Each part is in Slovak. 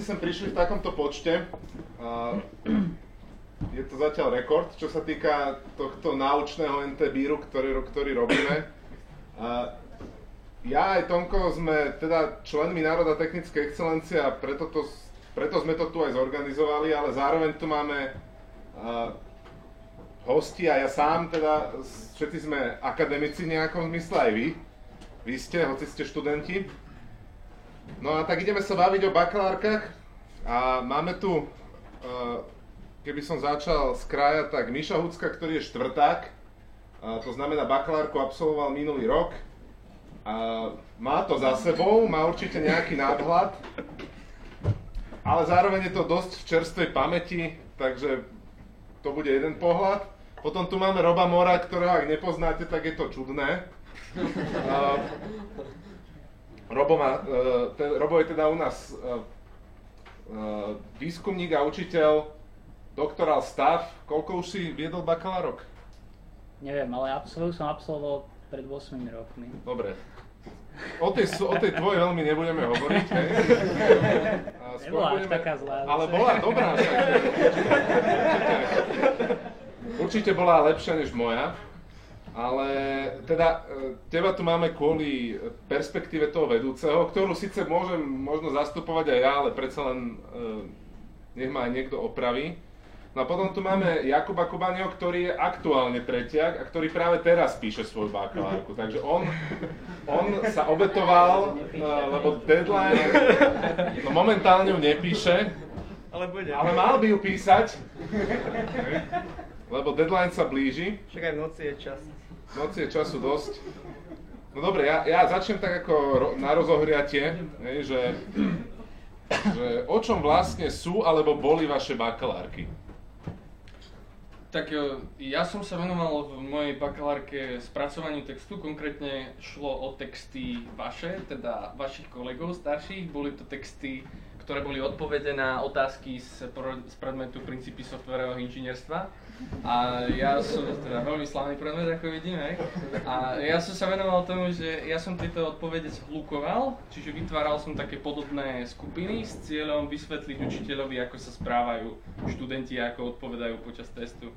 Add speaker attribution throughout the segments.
Speaker 1: ste sem prišli v takomto počte. Je to zatiaľ rekord, čo sa týka tohto náučného NT ktorý, ktorý robíme. Ja aj Tomko sme teda členmi Národa technické excelencie a preto, to, preto sme to tu aj zorganizovali, ale zároveň tu máme hosti a ja sám, teda všetci sme akademici v nejakom zmysle, aj vy. Vy ste, hoci ste študenti. No a tak ideme sa baviť o bakalárkach a máme tu, keby som začal z kraja, tak Miša Hucka, ktorý je štvrták, to znamená bakalárku absolvoval minulý rok. A má to za sebou, má určite nejaký nadhľad, ale zároveň je to dosť v čerstvej pamäti, takže to bude jeden pohľad. Potom tu máme Roba Mora, ktorého ak nepoznáte, tak je to čudné. Robo, má, ten, Robo je teda u nás uh, uh, výskumník a učiteľ, doktorál stav. Koľko už si viedol bakalárok?
Speaker 2: Neviem, ale absolvoval som absolvoval pred 8 rokmi.
Speaker 1: Dobre. O tej, o tej tvojej veľmi nebudeme hovoriť, hej?
Speaker 2: Nebola budeme, až taká zlá.
Speaker 1: Ale bola dobrá. Však, určite, určite bola lepšia než moja. Ale teda e, teba tu máme kvôli perspektíve toho vedúceho, ktorú síce môžem možno zastupovať aj ja, ale predsa len e, nech ma aj niekto opraví. No a potom tu máme Jakuba Kubaneho, ktorý je aktuálne tretiak a ktorý práve teraz píše svoju bakalárku. Takže on, on sa obetoval, uh, lebo deadline, no momentálne ju nepíše,
Speaker 3: ale, bude.
Speaker 1: ale mal by ju písať, lebo deadline sa blíži.
Speaker 3: Však aj v noci je čas.
Speaker 1: V noci je času dosť. No dobre, ja, ja začnem tak ako ro, na rozohriatie, že, že o čom vlastne sú alebo boli vaše bakalárky?
Speaker 4: Tak e, ja som sa venoval v mojej bakalárke spracovaniu textu, konkrétne šlo o texty vaše, teda vašich kolegov starších, boli to texty, ktoré boli odpovede na otázky z, z predmetu princípy softwarového inžinierstva. A ja som teda veľmi slavný predmet, ako vidím, hej. A ja som sa venoval tomu, že ja som tieto odpovede zhlukoval, čiže vytváral som také podobné skupiny s cieľom vysvetliť učiteľovi, ako sa správajú študenti a ako odpovedajú počas testu.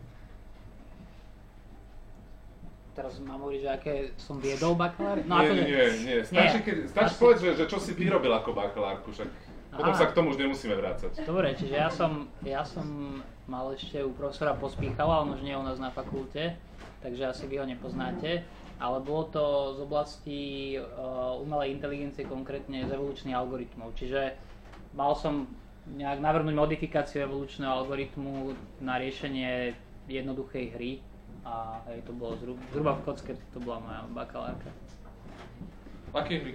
Speaker 2: Teraz mám hovoriť, že aké som viedol bakalár?
Speaker 1: No, nie, akože... nie, nie, Stačí, keď, stačí povedať, že, že čo si ty robil ako bakalárku, však potom sa k tomu už nemusíme vrácať.
Speaker 2: Dobre, čiže ja som, ja som mal ešte u profesora Pospíchala, on už nie je u nás na fakulte, takže asi vy ho nepoznáte, ale bolo to z oblasti uh, umelej inteligencie, konkrétne z evolučných algoritmov. Čiže mal som nejak navrhnúť modifikáciu evolučného algoritmu na riešenie jednoduchej hry a hej, to bolo zhruba, zhruba v kocke, to bola moja bakalárka.
Speaker 4: Aké hry?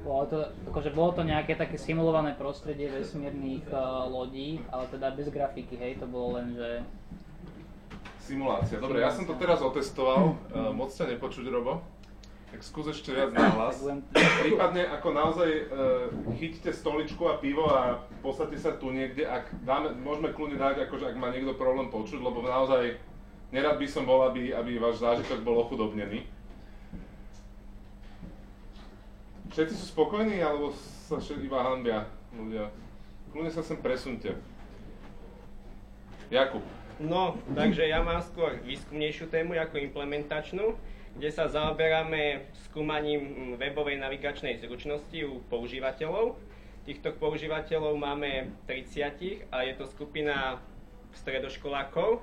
Speaker 2: Bolo to, akože bolo to nejaké také simulované prostredie vesmírnych uh, lodí, ale teda bez grafiky, hej, to bolo len, že...
Speaker 1: Simulácia. Dobre, ja som to teraz otestoval, uh, moc ťa nepočuť, Robo. Tak skús ešte viac nahlas. Prípadne ako naozaj uh, chyťte stoličku a pivo a posadte sa tu niekde, ak dáme, môžeme kľudne dať, akože ak má niekto problém počuť, lebo naozaj nerad by som bol, aby, aby váš zážitok bol ochudobnený. Všetci sú spokojní, alebo sa všetci iba hanbia ľudia? Kľudne sa sem presunte. Jakub.
Speaker 3: No, takže ja mám skôr výskumnejšiu tému ako implementačnú, kde sa zaoberáme skúmaním webovej navigačnej zručnosti u používateľov. Týchto používateľov máme 30 a je to skupina stredoškolákov.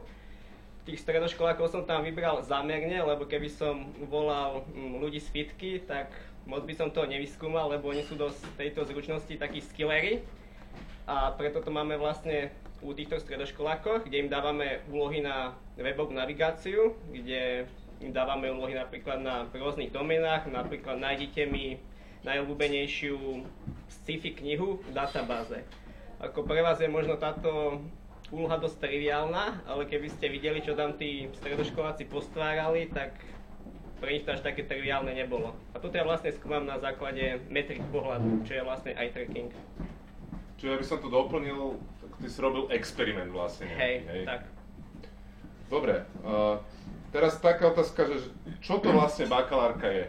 Speaker 3: Tých stredoškolákov som tam vybral zámerne, lebo keby som volal mm, ľudí z fitky, tak moc by som to nevyskúmal, lebo oni sú dosť tejto zručnosti takí skillery. A preto to máme vlastne u týchto stredoškolákoch, kde im dávame úlohy na webovú navigáciu, kde im dávame úlohy napríklad na rôznych domenách, napríklad nájdite mi najobľúbenejšiu sci-fi knihu v databáze. Ako pre vás je možno táto úloha dosť triviálna, ale keby ste videli, čo tam tí stredoškoláci postvárali, tak pre nich to až také triviálne nebolo. A toto ja vlastne skúmam na základe metrik pohľadu, čo je vlastne eye tracking.
Speaker 1: Čiže ja by som to doplnil, tak ty si robil experiment vlastne.
Speaker 3: Hej, hej. tak.
Speaker 1: Dobre, uh, teraz taká otázka, že čo to vlastne bakalárka je?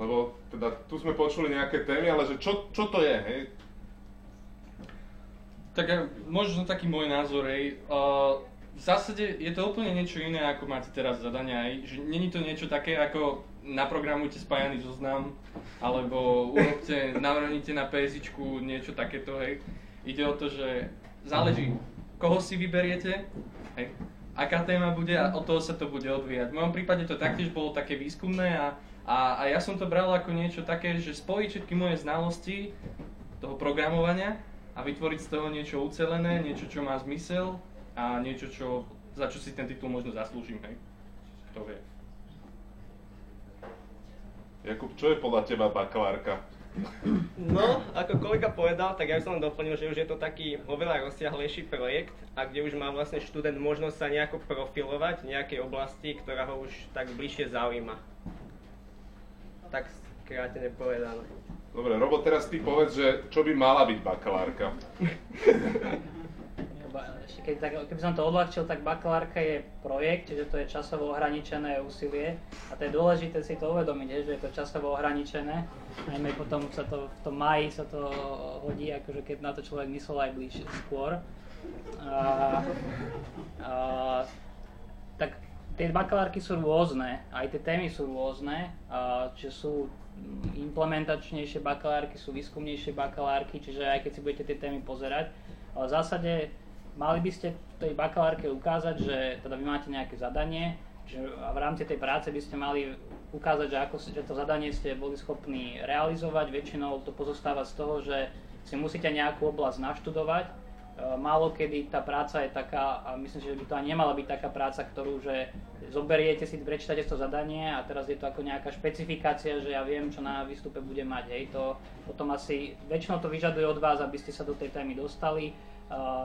Speaker 1: Lebo teda tu sme počuli nejaké témy, ale že čo, čo to je, hej?
Speaker 4: Tak eh, možno taký môj názor, hej. Uh, v zásade je to úplne niečo iné, ako máte teraz zadania, hej. Že není to niečo také, ako naprogramujte spájaný zoznam, alebo urobte, navrhnite na ps niečo takéto, hej. Ide o to, že záleží, koho si vyberiete, hej, aká téma bude a od toho sa to bude odvíjať. V mojom prípade to taktiež bolo také výskumné a, a, a ja som to bral ako niečo také, že spojiť všetky moje znalosti toho programovania a vytvoriť z toho niečo ucelené, niečo, čo má zmysel a niečo, čo, za čo si ten titul možno zaslúžim, hej. Kto vie.
Speaker 1: Jakub, čo je podľa teba bakalárka?
Speaker 3: No, ako kolega povedal, tak ja som len doplnil, že už je to taký oveľa rozsiahlejší projekt a kde už má vlastne študent možnosť sa nejako profilovať v nejakej oblasti, ktorá ho už tak bližšie zaujíma. Tak skrátene povedané.
Speaker 1: Dobre, Robo, teraz ty povedz, že čo by mala byť bakalárka?
Speaker 2: Ešte keď, tak, keby som to odľahčil, tak bakalárka je projekt, čiže to je časovo ohraničené úsilie a to je dôležité si to uvedomiť, že je to časovo ohraničené. Najmä potom sa to, v tom maji sa to hodí, akože keď na to človek myslel aj bližšie skôr. A, a, tak tie bakalárky sú rôzne, aj tie témy sú rôzne, a, čiže sú implementačnejšie bakalárky, sú výskumnejšie bakalárky, čiže aj keď si budete tie témy pozerať, ale v zásade mali by ste v tej bakalárke ukázať, že teda vy máte nejaké zadanie, že v rámci tej práce by ste mali ukázať, že, ako, že to zadanie ste boli schopní realizovať. Väčšinou to pozostáva z toho, že si musíte nejakú oblasť naštudovať. E, málo kedy tá práca je taká, a myslím, že by to ani nemala byť taká práca, ktorú, že zoberiete si, prečítate to zadanie a teraz je to ako nejaká špecifikácia, že ja viem, čo na výstupe bude mať. Hej. To potom asi, väčšinou to vyžaduje od vás, aby ste sa do tej témy dostali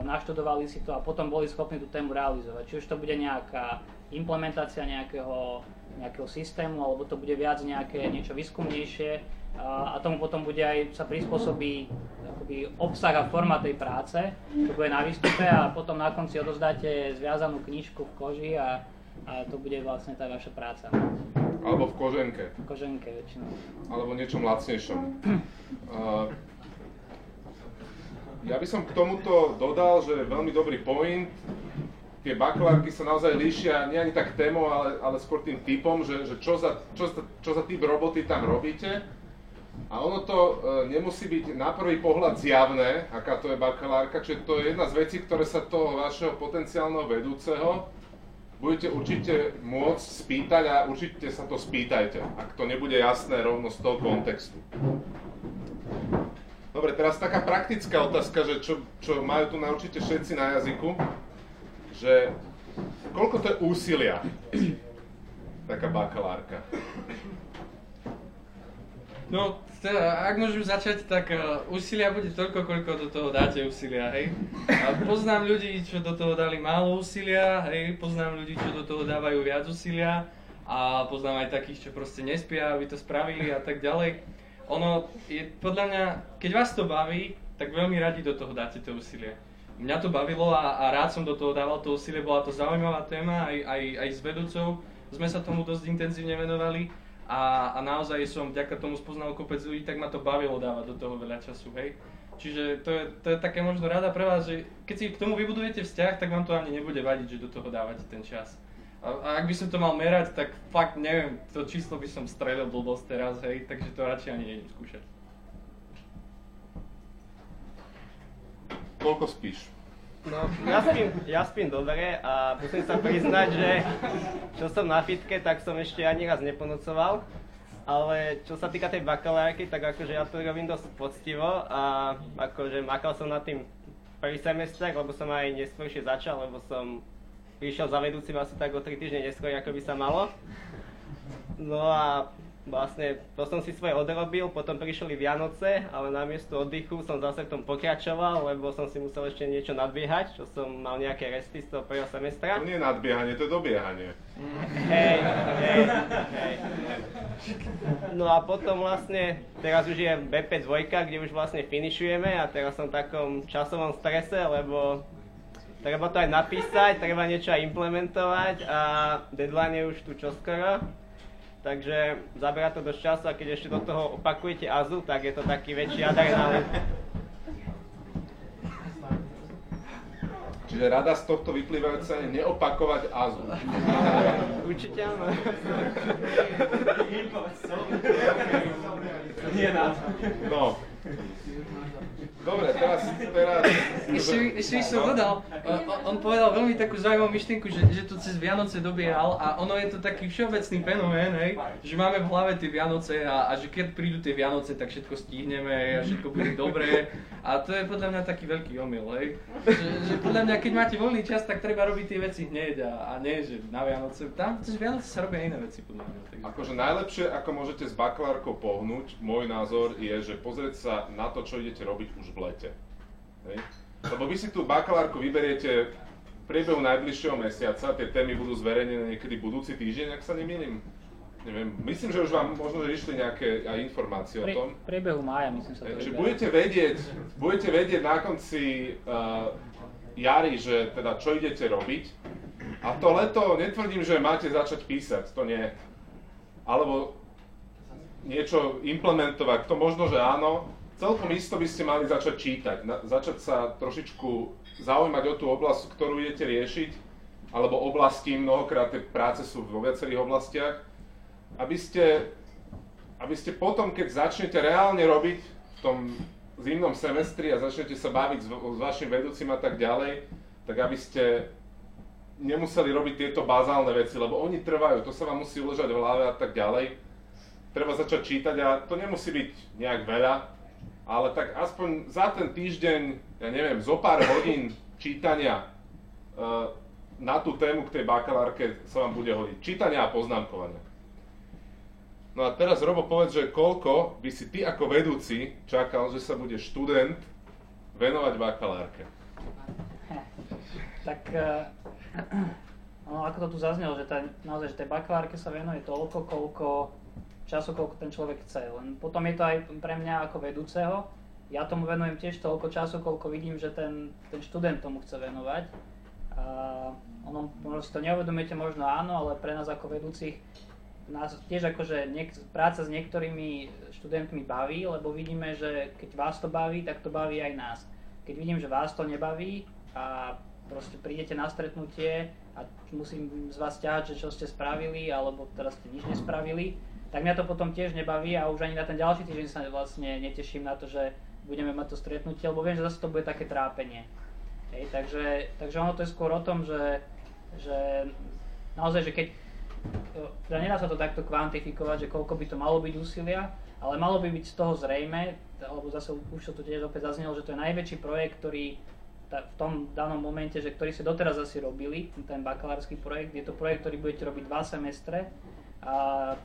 Speaker 2: naštudovali si to a potom boli schopní tú tému realizovať. Či už to bude nejaká implementácia nejakého, nejakého systému, alebo to bude viac nejaké niečo výskumnejšie a, a tomu potom bude aj sa prispôsobí akoby obsah a forma tej práce, to bude na výstupe a potom na konci odozdáte zviazanú knižku v koži a, a to bude vlastne tá vaša práca.
Speaker 1: Alebo v koženke.
Speaker 2: V koženke väčšinou.
Speaker 1: Alebo niečom lacnejšom. Uh, ja by som k tomuto dodal, že veľmi dobrý point. Tie bakalárky sa naozaj líšia nie ani tak témou, ale, ale skôr tým typom, že, že čo, za, čo, za, čo za typ roboty tam robíte. A ono to e, nemusí byť na prvý pohľad zjavné, aká to je bakalárka, čiže to je jedna z vecí, ktoré sa toho vašeho potenciálneho vedúceho budete určite môcť spýtať a určite sa to spýtajte, ak to nebude jasné rovno z toho kontextu. Dobre, teraz taká praktická otázka, že čo, čo majú tu na určite všetci na jazyku, že koľko to je úsilia, taká bakalárka?
Speaker 4: No, teda, ak môžem začať, tak uh, úsilia bude toľko, koľko do toho dáte úsilia, hej. A poznám ľudí, čo do toho dali málo úsilia, hej, poznám ľudí, čo do toho dávajú viac úsilia a poznám aj takých, čo proste nespia, aby to spravili a tak ďalej ono je podľa mňa, keď vás to baví, tak veľmi radi do toho dáte to úsilie. Mňa to bavilo a, a rád som do toho dával to úsilie, bola to zaujímavá téma, aj, aj, aj s vedúcou sme sa tomu dosť intenzívne venovali a, a naozaj som vďaka tomu spoznal kopec ľudí, tak ma to bavilo dávať do toho veľa času, hej. Čiže to je, to je také možno rada pre vás, že keď si k tomu vybudujete vzťah, tak vám to ani nebude vadiť, že do toho dávate ten čas. A, a ak by som to mal merať, tak fakt neviem, to číslo by som strelil blbosť teraz, hej, takže to radšej ani nejdem skúšať.
Speaker 1: Koľko spíš?
Speaker 3: No, ja spím, ja spím dobre a musím sa priznať, že čo som na fitke, tak som ešte ani raz neponocoval. Ale čo sa týka tej bakalárky, tak akože ja to robím dosť poctivo a akože makal som na tým prvý semestr, lebo som aj neskôršie začal, lebo som prišiel za vedúcim asi tak o 3 týždne neskôr, ako by sa malo. No a vlastne to som si svoje odrobil, potom prišli Vianoce, ale namiesto oddychu som zase v tom pokračoval, lebo som si musel ešte niečo nadbiehať, čo som mal nejaké resty z toho prvého semestra.
Speaker 1: To nie je nadbiehanie, to je dobiehanie.
Speaker 3: Hej, hej, hej. No a potom vlastne, teraz už je BP2, kde už vlastne finišujeme a teraz som v takom časovom strese, lebo treba to aj napísať, treba niečo aj implementovať a deadline je už tu čoskoro. takže zabera to dosť času a keď ešte do toho opakujete azu, tak je to taký väčší adrenalín.
Speaker 1: Čiže rada z tohto vyplývajúca je neopakovať azu.
Speaker 3: Určite áno.
Speaker 1: No. Dobre, teraz, teraz...
Speaker 5: Ešte, ešte by som dodal, on, povedal veľmi takú zaujímavú myšlienku, že, že to cez Vianoce dobiehal a ono je to taký všeobecný fenomén, hej, že máme v hlave tie Vianoce a, a že keď prídu tie Vianoce, tak všetko stihneme a všetko bude dobré a to je podľa mňa taký veľký omyl, hej. Že, že podľa mňa, keď máte voľný čas, tak treba robiť tie veci hneď a, a nie, že na Vianoce, tam cez Vianoce sa robia iné veci podľa mňa. Takže.
Speaker 1: Akože najlepšie, ako môžete s bakalárkou pohnúť, môj názor je, že pozrieť sa na to, čo idete robiť už v lete. Hej? Lebo vy si tú bakalárku vyberiete v priebehu najbližšieho mesiaca, tie témy budú zverejnené niekedy budúci týždeň, ak sa nemýlim. Neviem, myslím, že už vám možno že išli nejaké aj informácie o tom.
Speaker 2: V priebehu mája, myslím sa to
Speaker 1: budete vedieť, budete vedieť na konci uh, jary, že teda čo idete robiť. A to leto netvrdím, že máte začať písať, to nie. Alebo niečo implementovať, to možno, že áno. Celkom isto by ste mali začať čítať, na, začať sa trošičku zaujímať o tú oblasť, ktorú idete riešiť, alebo oblasti, mnohokrát tie práce sú vo viacerých oblastiach, aby ste, aby ste potom, keď začnete reálne robiť v tom zimnom semestri a začnete sa baviť s, s vašim vedúcim a tak ďalej, tak aby ste nemuseli robiť tieto bazálne veci, lebo oni trvajú, to sa vám musí uležať v hlave a tak ďalej. Treba začať čítať a to nemusí byť nejak veľa, ale tak aspoň za ten týždeň, ja neviem, zo pár hodín čítania uh, na tú tému k tej bakalárke sa vám bude hodiť. Čítania a poznámkovania. No a teraz Robo povedz, že koľko by si ty ako vedúci čakal, že sa bude študent venovať bakalárke?
Speaker 2: Tak, eh, no, ako to tu zaznelo, že tá, naozaj, že tej bakalárke sa venuje toľko, koľko času, koľko ten človek chce. Len potom je to aj pre mňa ako vedúceho. Ja tomu venujem tiež toľko času, koľko vidím, že ten, ten študent tomu chce venovať. A ono, možno si to neuvedomíte, možno áno, ale pre nás ako vedúcich nás tiež akože niek- práca s niektorými študentmi baví, lebo vidíme, že keď vás to baví, tak to baví aj nás. Keď vidím, že vás to nebaví a proste prídete na stretnutie a musím z vás ťahať, že čo ste spravili, alebo teraz ste nič nespravili, tak mňa to potom tiež nebaví a už ani na ten ďalší týždeň sa vlastne neteším na to, že budeme mať to stretnutie, lebo viem, že zase to bude také trápenie. Hej, takže, takže ono to je skôr o tom, že, že naozaj, že keď teda nedá sa to takto kvantifikovať, že koľko by to malo byť úsilia, ale malo by byť z toho zrejme, alebo zase už to tu tiež opäť zaznelo, že to je najväčší projekt, ktorý v tom danom momente, že ktorý ste doteraz asi robili, ten bakalársky projekt, je to projekt, ktorý budete robiť dva semestre a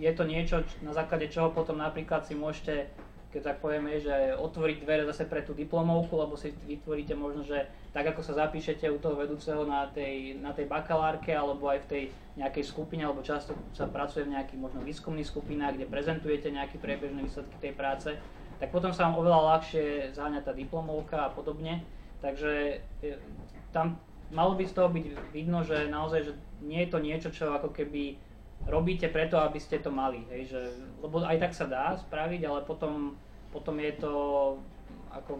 Speaker 2: je to niečo, na základe čoho potom napríklad si môžete keď tak povieme, že otvoriť dvere zase pre tú diplomovku, lebo si vytvoríte možno, že tak ako sa zapíšete u toho vedúceho na tej, na tej bakalárke alebo aj v tej nejakej skupine, alebo často sa pracuje v nejakých možno výskumných skupinách, kde prezentujete nejaké priebežné výsledky tej práce, tak potom sa vám oveľa ľahšie záňať tá diplomovka a podobne. Takže e, tam malo by z toho byť vidno, že naozaj, že nie je to niečo, čo ako keby robíte preto, aby ste to mali, hej, že, lebo aj tak sa dá spraviť, ale potom, potom je to ako,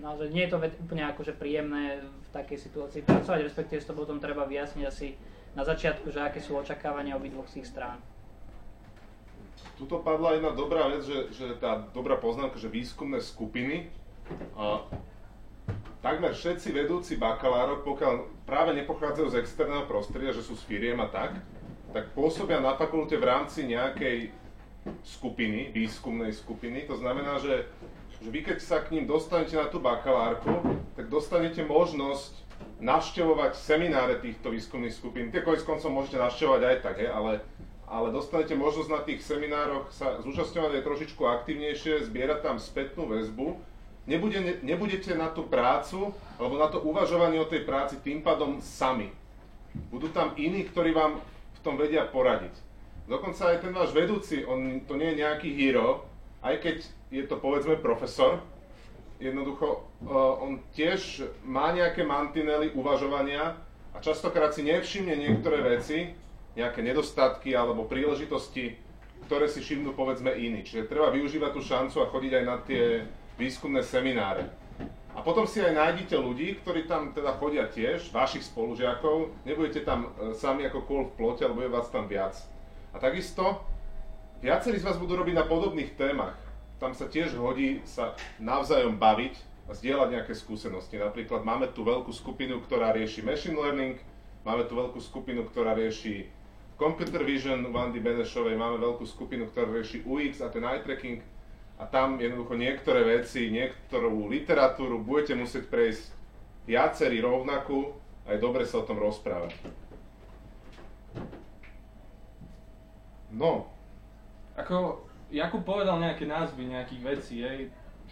Speaker 2: naozaj nie je to úplne akože príjemné v takej situácii pracovať, respektíve si to potom treba vyjasniť asi na začiatku, že aké sú očakávania obidvoch z ich strán.
Speaker 1: Tuto padla jedna dobrá vec, že, že tá dobrá poznámka, že výskumné skupiny, a takmer všetci vedúci bakalárov, pokiaľ práve nepochádzajú z externého prostredia, že sú z firiem a tak, tak pôsobia na fakulte v rámci nejakej skupiny, výskumnej skupiny. To znamená, že, že vy keď sa k ním dostanete na tú bakalárku, tak dostanete možnosť navštevovať semináre týchto výskumných skupín. Tie konec koncov môžete navštevovať aj tak, he, ale, ale dostanete možnosť na tých seminároch sa zúčastňovať aj trošičku aktivnejšie, zbierať tam spätnú väzbu. Nebude, nebudete na tú prácu, alebo na to uvažovanie o tej práci tým pádom sami. Budú tam iní, ktorí vám tom vedia poradiť. Dokonca aj ten váš vedúci, on to nie je nejaký hero, aj keď je to povedzme profesor, jednoducho uh, on tiež má nejaké mantinely uvažovania a častokrát si nevšimne niektoré veci nejaké nedostatky alebo príležitosti, ktoré si všimnú povedzme iní. Čiže treba využívať tú šancu a chodiť aj na tie výskumné semináre. A potom si aj nájdete ľudí, ktorí tam teda chodia tiež, vašich spolužiakov, nebudete tam e, sami ako kôl v plote, alebo je vás tam viac. A takisto, viacerí z vás budú robiť na podobných témach. Tam sa tiež hodí sa navzájom baviť a zdieľať nejaké skúsenosti. Napríklad máme tu veľkú skupinu, ktorá rieši machine learning, máme tu veľkú skupinu, ktorá rieši computer vision Andy Benešovej, máme veľkú skupinu, ktorá rieši UX a ten eye tracking a tam jednoducho niektoré veci, niektorú literatúru budete musieť prejsť viacerí rovnakú a je dobre sa o tom rozprávať. No.
Speaker 5: Ako Jakub povedal nejaké názvy nejakých vecí, hej,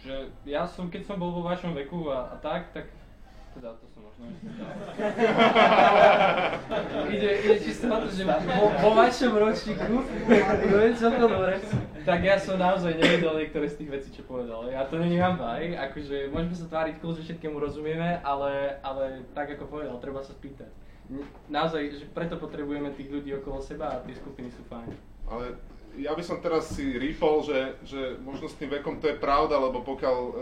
Speaker 5: že ja som, keď som bol vo vašom veku a, a tak, tak teda to ide, ide čisto na to, že vo, vo vašom ročníku, to je celkom dobre, tak ja som naozaj nevedel niektoré z tých vecí, čo povedal. Ja to není hamba, aj, akože môžeme sa tváriť kľud, že všetkému rozumieme, ale, ale tak ako povedal, treba sa spýtať. Naozaj, že preto potrebujeme tých ľudí okolo seba a tie skupiny sú fajn.
Speaker 1: Ale ja by som teraz si rýpol, že, že možno s tým vekom to je pravda, lebo pokiaľ uh,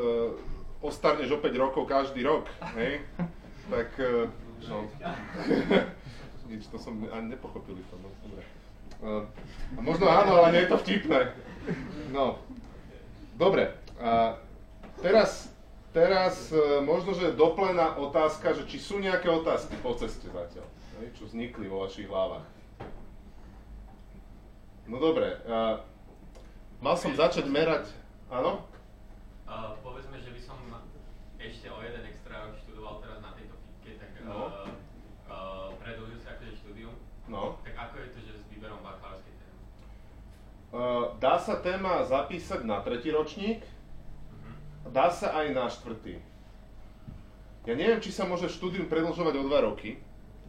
Speaker 1: ostarneš o 5 rokov každý rok, hej, tak uh, no, nič, to som ani nepochopili to, no. Uh, a možno áno, ale nie je to vtipné. No, dobre. A teraz, teraz uh, možno, že doplená otázka, že či sú nejaké otázky po ceste zatiaľ, čo vznikli vo vašich hlavách. No dobre, mal som začať merať, áno?
Speaker 6: Uh, povedzme, že by som ešte o jeden extra rok študoval teraz na tejto fitke, tak no. uh, uh, predlžil sa akože štúdium.
Speaker 1: No.
Speaker 6: Tak ako je to, že s výberom bakalárskej témy?
Speaker 1: Uh, dá sa téma zapísať na tretí ročník, uh-huh. dá sa aj na štvrtý. Ja neviem, či sa môže štúdium predlžovať o dva roky,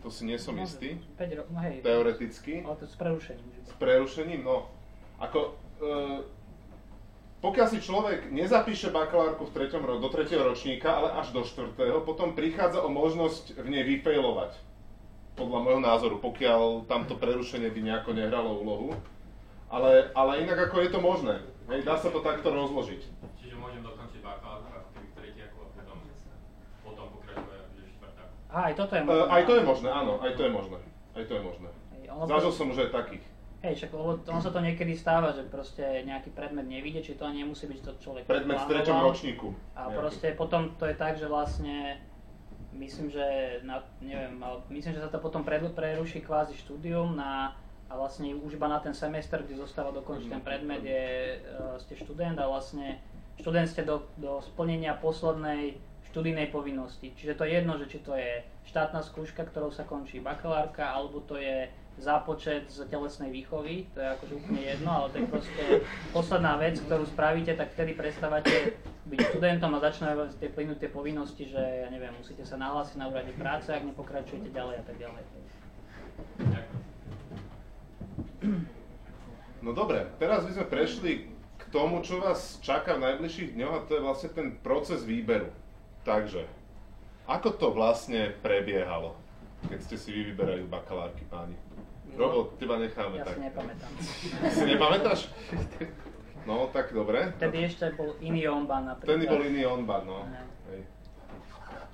Speaker 1: to si nie som môže. istý.
Speaker 2: 5 rokov, no hej.
Speaker 1: Teoreticky.
Speaker 2: Ale to s prerušením.
Speaker 1: S prerušením, no. Ako, uh, pokiaľ si človek nezapíše bakalárku v treťom, do tretieho ročníka, ale až do štvrtého, potom prichádza o možnosť v nej vyfailovať. Podľa môjho názoru, pokiaľ tamto prerušenie by nejako nehralo úlohu. Ale, ale inak ako je to možné. Hej, dá sa to takto rozložiť.
Speaker 6: Čiže môžem dokončiť bakalárku a v tretiaku a potom, potom pokračuje akože štvrták.
Speaker 2: Á, aj toto je možné. Uh,
Speaker 1: aj to je možné, áno, aj to je možné. Aj to je možné. Zažil som už aj takých.
Speaker 2: Hej, však on sa to niekedy stáva, že proste nejaký predmet nevíde, či to nemusí byť, to človek
Speaker 1: Predmet v treťom ročníku.
Speaker 2: A nejaký. proste potom to je tak, že vlastne myslím, že na, neviem, ale myslím, že sa to potom pre, preruší kvázi štúdium na, a vlastne už iba na ten semester, kde zostáva dokončiť ten predmet, je, uh, ste študent a vlastne študent ste do, do splnenia poslednej študijnej povinnosti. Čiže to je jedno, že či to je štátna skúška, ktorou sa končí bakalárka, alebo to je zápočet z telesnej výchovy, to je akože úplne jedno, ale to je proste posledná vec, ktorú spravíte, tak vtedy prestávate byť študentom a začnú tie plynúť tie povinnosti, že ja neviem, musíte sa nahlásiť na úrade práce, ak nepokračujete ďalej a tak ďalej.
Speaker 1: No dobre, teraz by sme prešli k tomu, čo vás čaká v najbližších dňoch a to je vlastne ten proces výberu. Takže, ako to vlastne prebiehalo, keď ste si vy vyberali bakalárky páni? Robo, teba necháme
Speaker 2: ja
Speaker 1: tak.
Speaker 2: Ja si nepamätám.
Speaker 1: si nepamätáš? No, tak dobre.
Speaker 2: Vtedy ešte bol iný onban napríklad.
Speaker 1: Vtedy bol iný onban, no. Hej.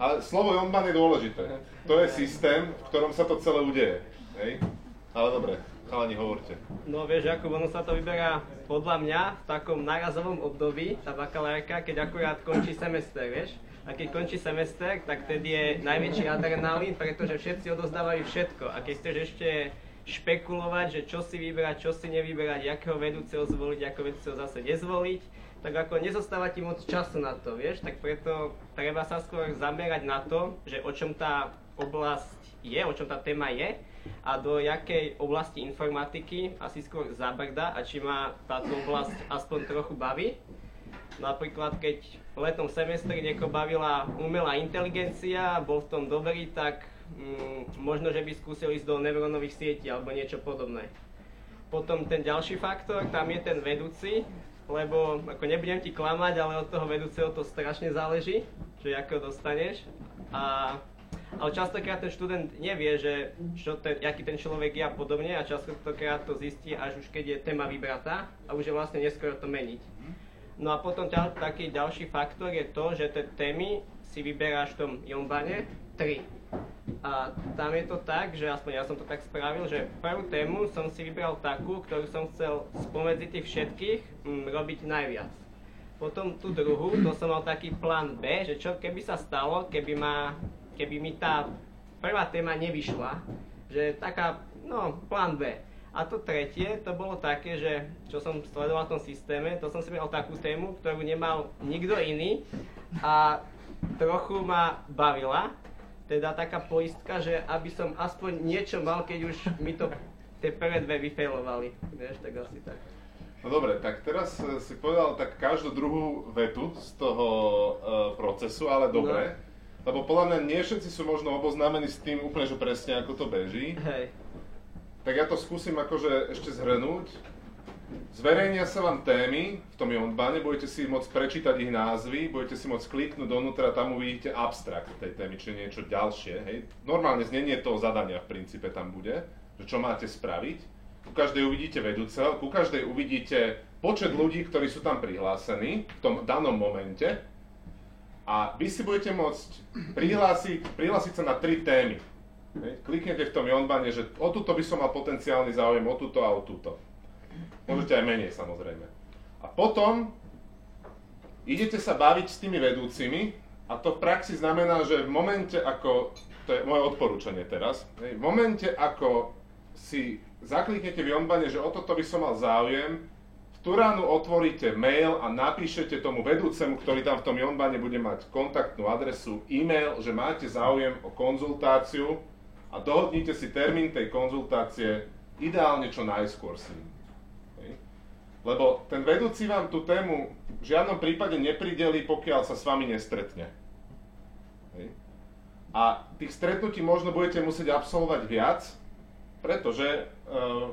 Speaker 1: Ale slovo onban je dôležité. To je systém, v ktorom sa to celé udeje. Hej? Ale dobre, chalani, hovorte.
Speaker 3: No vieš, ako ono sa to vyberá podľa mňa v takom narazovom období, tá bakalárka, keď akurát končí semester, vieš? A keď končí semester, tak vtedy je najväčší adrenalín, pretože všetci odozdávajú všetko. A keď chceš ešte špekulovať, že čo si vybrať, čo si nevybrať, akého vedúceho zvoliť, ako vedúceho zase nezvoliť, tak ako nezostáva ti moc času na to, vieš, tak preto treba sa skôr zamerať na to, že o čom tá oblasť je, o čom tá téma je a do jakej oblasti informatiky asi skôr zabrda a či ma táto oblasť aspoň trochu baví. Napríklad, keď v letnom semestri nieko bavila umelá inteligencia, bol v tom dobrý, tak mm, možno, že by skúsil ísť do neurónových sietí alebo niečo podobné. Potom ten ďalší faktor, tam je ten vedúci, lebo ako nebudem ti klamať, ale od toho vedúceho to strašne záleží, že ako dostaneš. A ale častokrát ten študent nevie, že čo ten, aký ten človek je a podobne a častokrát to zistí až už keď je téma vybratá a už je vlastne neskoro to meniť. No a potom ďal, taký ďalší faktor je to, že tie témy si vyberáš v tom Jombane 3. A tam je to tak, že aspoň ja som to tak spravil, že prvú tému som si vybral takú, ktorú som chcel spomedzi tých všetkých mm, robiť najviac. Potom tú druhú, to som mal taký plán B, že čo keby sa stalo, keby, ma, keby mi tá prvá téma nevyšla, že taká, no, plán B. A to tretie, to bolo také, že čo som sledoval v tom systéme, to som si mal takú tému, ktorú nemal nikto iný a trochu ma bavila, teda taká poistka, že aby som aspoň niečo mal, keď už mi to tie prvé dve vyfailovali. Vieš, tak asi tak.
Speaker 1: No dobre, tak teraz eh, si povedal tak každú druhú vetu z toho uh, procesu, ale dobre. No. Lebo podľa mňa nie všetci sú možno oboznámení s tým úplne, že presne ako to beží.
Speaker 3: Hej.
Speaker 1: Tak ja to skúsim akože ešte zhrnúť. Zverejnia sa vám témy v tom Yondbane, budete si môcť prečítať ich názvy, budete si môcť kliknúť donútra, tam uvidíte abstrakt tej témy, čiže niečo ďalšie. Hej. Normálne znenie toho zadania v princípe tam bude, že čo máte spraviť. Ku každej uvidíte vedúceho, ku každej uvidíte počet ľudí, ktorí sú tam prihlásení v tom danom momente a vy si budete môcť prihlásiť, prihlásiť sa na tri témy. Kliknete v tom Yondbane, že o túto by som mal potenciálny záujem, o túto a o túto. Môžete aj menej samozrejme. A potom idete sa baviť s tými vedúcimi a to v praxi znamená, že v momente ako, to je moje odporúčanie teraz, v momente ako si zakliknete v Jonbane, že o toto by som mal záujem, tú ránu otvoríte mail a napíšete tomu vedúcemu, ktorý tam v tom Jonbane bude mať kontaktnú adresu, e-mail, že máte záujem o konzultáciu a dohodnite si termín tej konzultácie ideálne čo najskôr s ním. Lebo ten vedúci vám tú tému v žiadnom prípade neprideli, pokiaľ sa s vami nestretne. A tých stretnutí možno budete musieť absolvovať viac, pretože uh,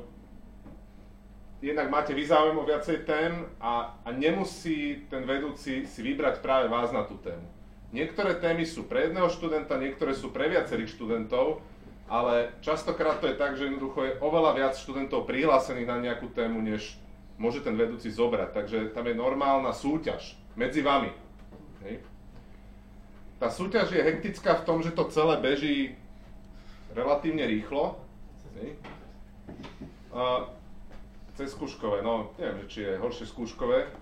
Speaker 1: jednak máte vyzáujem o viacej tém a, a nemusí ten vedúci si vybrať práve vás na tú tému. Niektoré témy sú pre jedného študenta, niektoré sú pre viacerých študentov, ale častokrát to je tak, že jednoducho je oveľa viac študentov prihlásených na nejakú tému, než môže ten vedúci zobrať. Takže tam je normálna súťaž medzi vami. Hej. Tá súťaž je hektická v tom, že to celé beží relatívne rýchlo. Hej. A cez skúškové, no neviem, či je horšie skúškové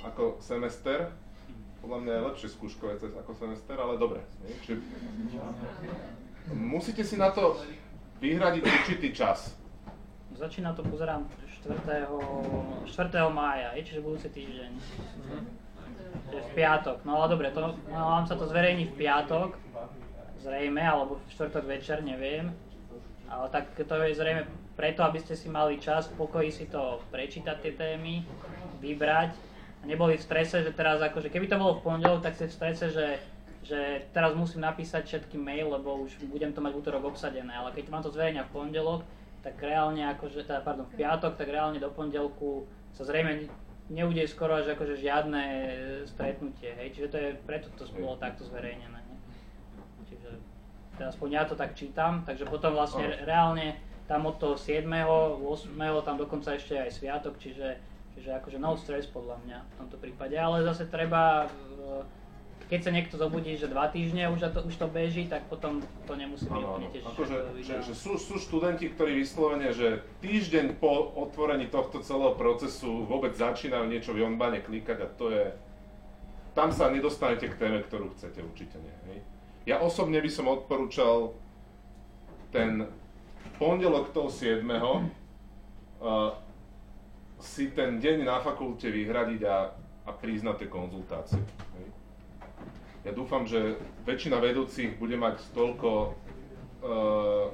Speaker 1: ako semester. Podľa mňa je lepšie skúškové cez ako semester, ale dobre. Čiže musíte si na to vyhradiť určitý čas.
Speaker 2: Začína to, pozerám, 4. 4. mája, je, čiže budúci týždeň. Čiže v piatok. No ale dobre, to, no, vám sa to zverejní v piatok, zrejme, alebo v štvrtok večer, neviem. Ale tak to je zrejme preto, aby ste si mali čas v pokoji si to prečítať tie témy, vybrať. A neboli v strese, že teraz akože, keby to bolo v pondelok, tak ste v strese, že, že teraz musím napísať všetky mail, lebo už budem to mať v útorok obsadené. Ale keď vám to zverejňa v pondelok, tak reálne akože, teda, pardon, v piatok, tak reálne do pondelku sa zrejme neudeje skoro až akože žiadne stretnutie, hej, čiže to je, preto to bolo takto zverejnené, ne? Čiže teda aspoň ja to tak čítam, takže potom vlastne reálne tam od toho 7. 8. tam dokonca ešte aj sviatok, čiže, čiže akože no stress podľa mňa v tomto prípade, ale zase treba keď sa niekto zobudí, že dva týždne už to, už to beží, tak potom to nemusí byť úplne tiež
Speaker 1: akože, že, že sú, sú študenti, ktorí vyslovene, že týždeň po otvorení tohto celého procesu vôbec začínajú niečo v Jonbane klikať a to je... Tam sa nedostanete k téme, ktorú chcete, určite nie. Hej? Ja osobne by som odporúčal ten pondelok toho 7. Uh, si ten deň na fakulte vyhradiť a, a na tie konzultácie. Hej? ja dúfam, že väčšina vedúcich bude mať toľko uh,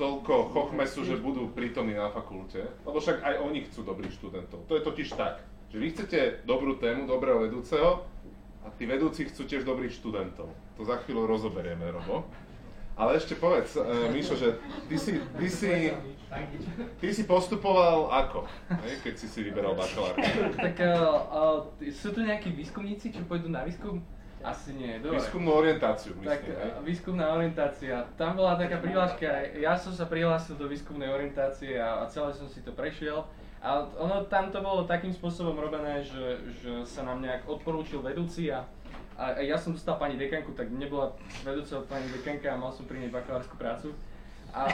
Speaker 1: toľko chochmesu, že budú prítomní na fakulte, lebo však aj oni chcú dobrých študentov. To je totiž tak, že vy chcete dobrú tému, dobrého vedúceho a tí vedúci chcú tiež dobrých študentov. To za chvíľu rozoberieme, Robo. Ale ešte povedz, uh, Míšo, že ty si, ty, si, ty si postupoval ako, hej, keď si si vyberal bakalárku?
Speaker 5: Tak uh, uh, sú tu nejakí výskumníci, čo pôjdu na výskum?
Speaker 4: Asi nie, dobre.
Speaker 1: Výskumnú orientáciu,
Speaker 4: Tak
Speaker 1: myslím, hej?
Speaker 4: e, výskumná orientácia. Tam bola taká prihláška, ja som sa prihlásil do výskumnej orientácie a, a celé som si to prešiel. A ono tam to bolo takým spôsobom robené, že, že sa nám nejak odporúčil vedúci a, a a ja som dostal pani dekanku, tak nebola vedúca pani dekanka a mal som pri nej bakalárskú prácu. A,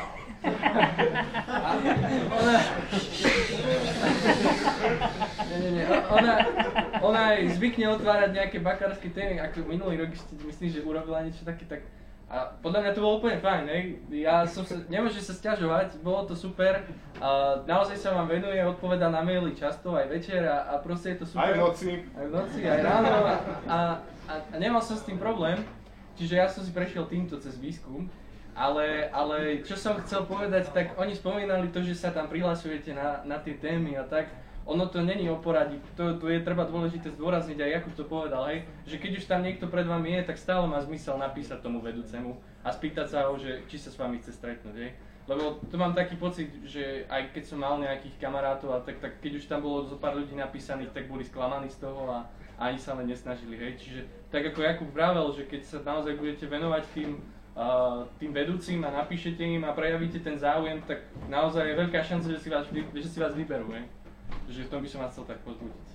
Speaker 4: a ona, nie, nie, nie, ona, ona aj zvykne otvárať nejaké bakalárske témy, ako minulý rok myslím, že urobila niečo také, tak a podľa mňa to bolo úplne fajn, hej. Ja som sa, nemôžem sa stiažovať, bolo to super. A naozaj sa vám venuje, odpoveda na maily často, aj večer a, a proste je to super.
Speaker 1: Aj v noci.
Speaker 4: Aj v noci, aj ráno a, a, a, a nemal som s tým problém. Čiže ja som si prešiel týmto cez výskum. Ale, ale čo som chcel povedať, tak oni spomínali to, že sa tam prihlasujete na, na tie témy a tak ono to není o poradí, to, to je treba dôležité zdôrazniť, aj Jakub to povedal, hej, že keď už tam niekto pred vami je, tak stále má zmysel napísať tomu vedúcemu a spýtať sa ho, že či sa s vami chce stretnúť, hej. Lebo to mám taký pocit, že aj keď som mal nejakých kamarátov, a tak, tak keď už tam bolo zo pár ľudí napísaných, tak boli sklamaní z toho a, a ani sa len nesnažili, hej. Čiže tak ako Jakub vravel, že keď sa naozaj budete venovať tým, uh, tým vedúcim a napíšete im a prejavíte ten záujem, tak naozaj je veľká šanca, že si vás, že si vás vyberú, hej. Že v tom by som vás chcel tak pozbudiť.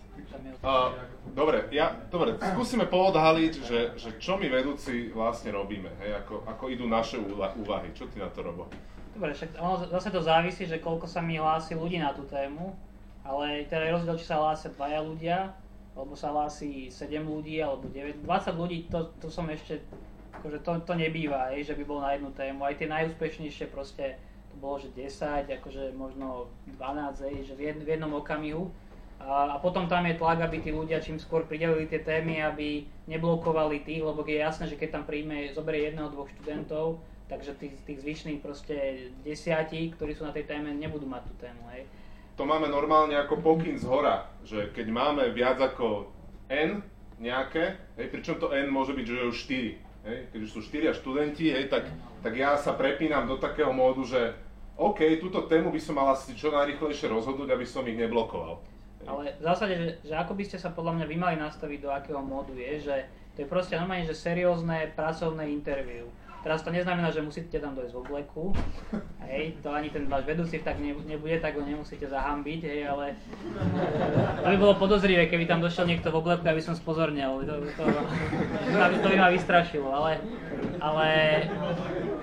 Speaker 1: Uh, dobre, ja, dobre, skúsime poodhaliť, že, že čo my vedúci vlastne robíme, hej, ako, ako idú naše úvahy. Čo ty na to robo?
Speaker 2: Dobre, však ono zase to závisí, že koľko sa mi hlási ľudí na tú tému, ale teda je rozdiel, či sa hlásia dvaja ľudia, alebo sa hlási 7 ľudí, alebo 9, 20 ľudí, to, to som ešte, akože to, to nebýva, hej, že by bolo na jednu tému. Aj tie najúspešnejšie proste, to bolo, že 10, akože možno 12, hej, že v, jed, v jednom okamihu. A, a potom tam je tlak, aby tí ľudia čím skôr pridelili tie témy, aby neblokovali tých, lebo je jasné, že keď tam príjme, zoberie jedného, dvoch študentov, takže tých, tých zvyšných proste desiatí, ktorí sú na tej téme, nebudú mať tú tému, hej.
Speaker 1: To máme normálne ako pokyn z hora, že keď máme viac ako N nejaké, hej, pričom to N môže byť, že už 4, hej, keď už sú 4 študenti, hej, tak, tak ja sa prepínam do takého módu, že OK, túto tému by som mal asi čo najrychlejšie rozhodnúť, aby som ich neblokoval.
Speaker 2: Ale v zásade, že, že ako by ste sa podľa mňa vy mali nastaviť do akého módu je, že to je proste normálne, že seriózne pracovné interview. Teraz to neznamená, že musíte tam dojsť v obleku, hej, to ani ten váš vedúci tak ne, nebude, tak ho nemusíte zahambiť, hej, ale to by bolo podozrivé, keby tam došiel niekto v obleku, aby som spozornil, to, to, to, to by ma vystrašilo, ale, ale,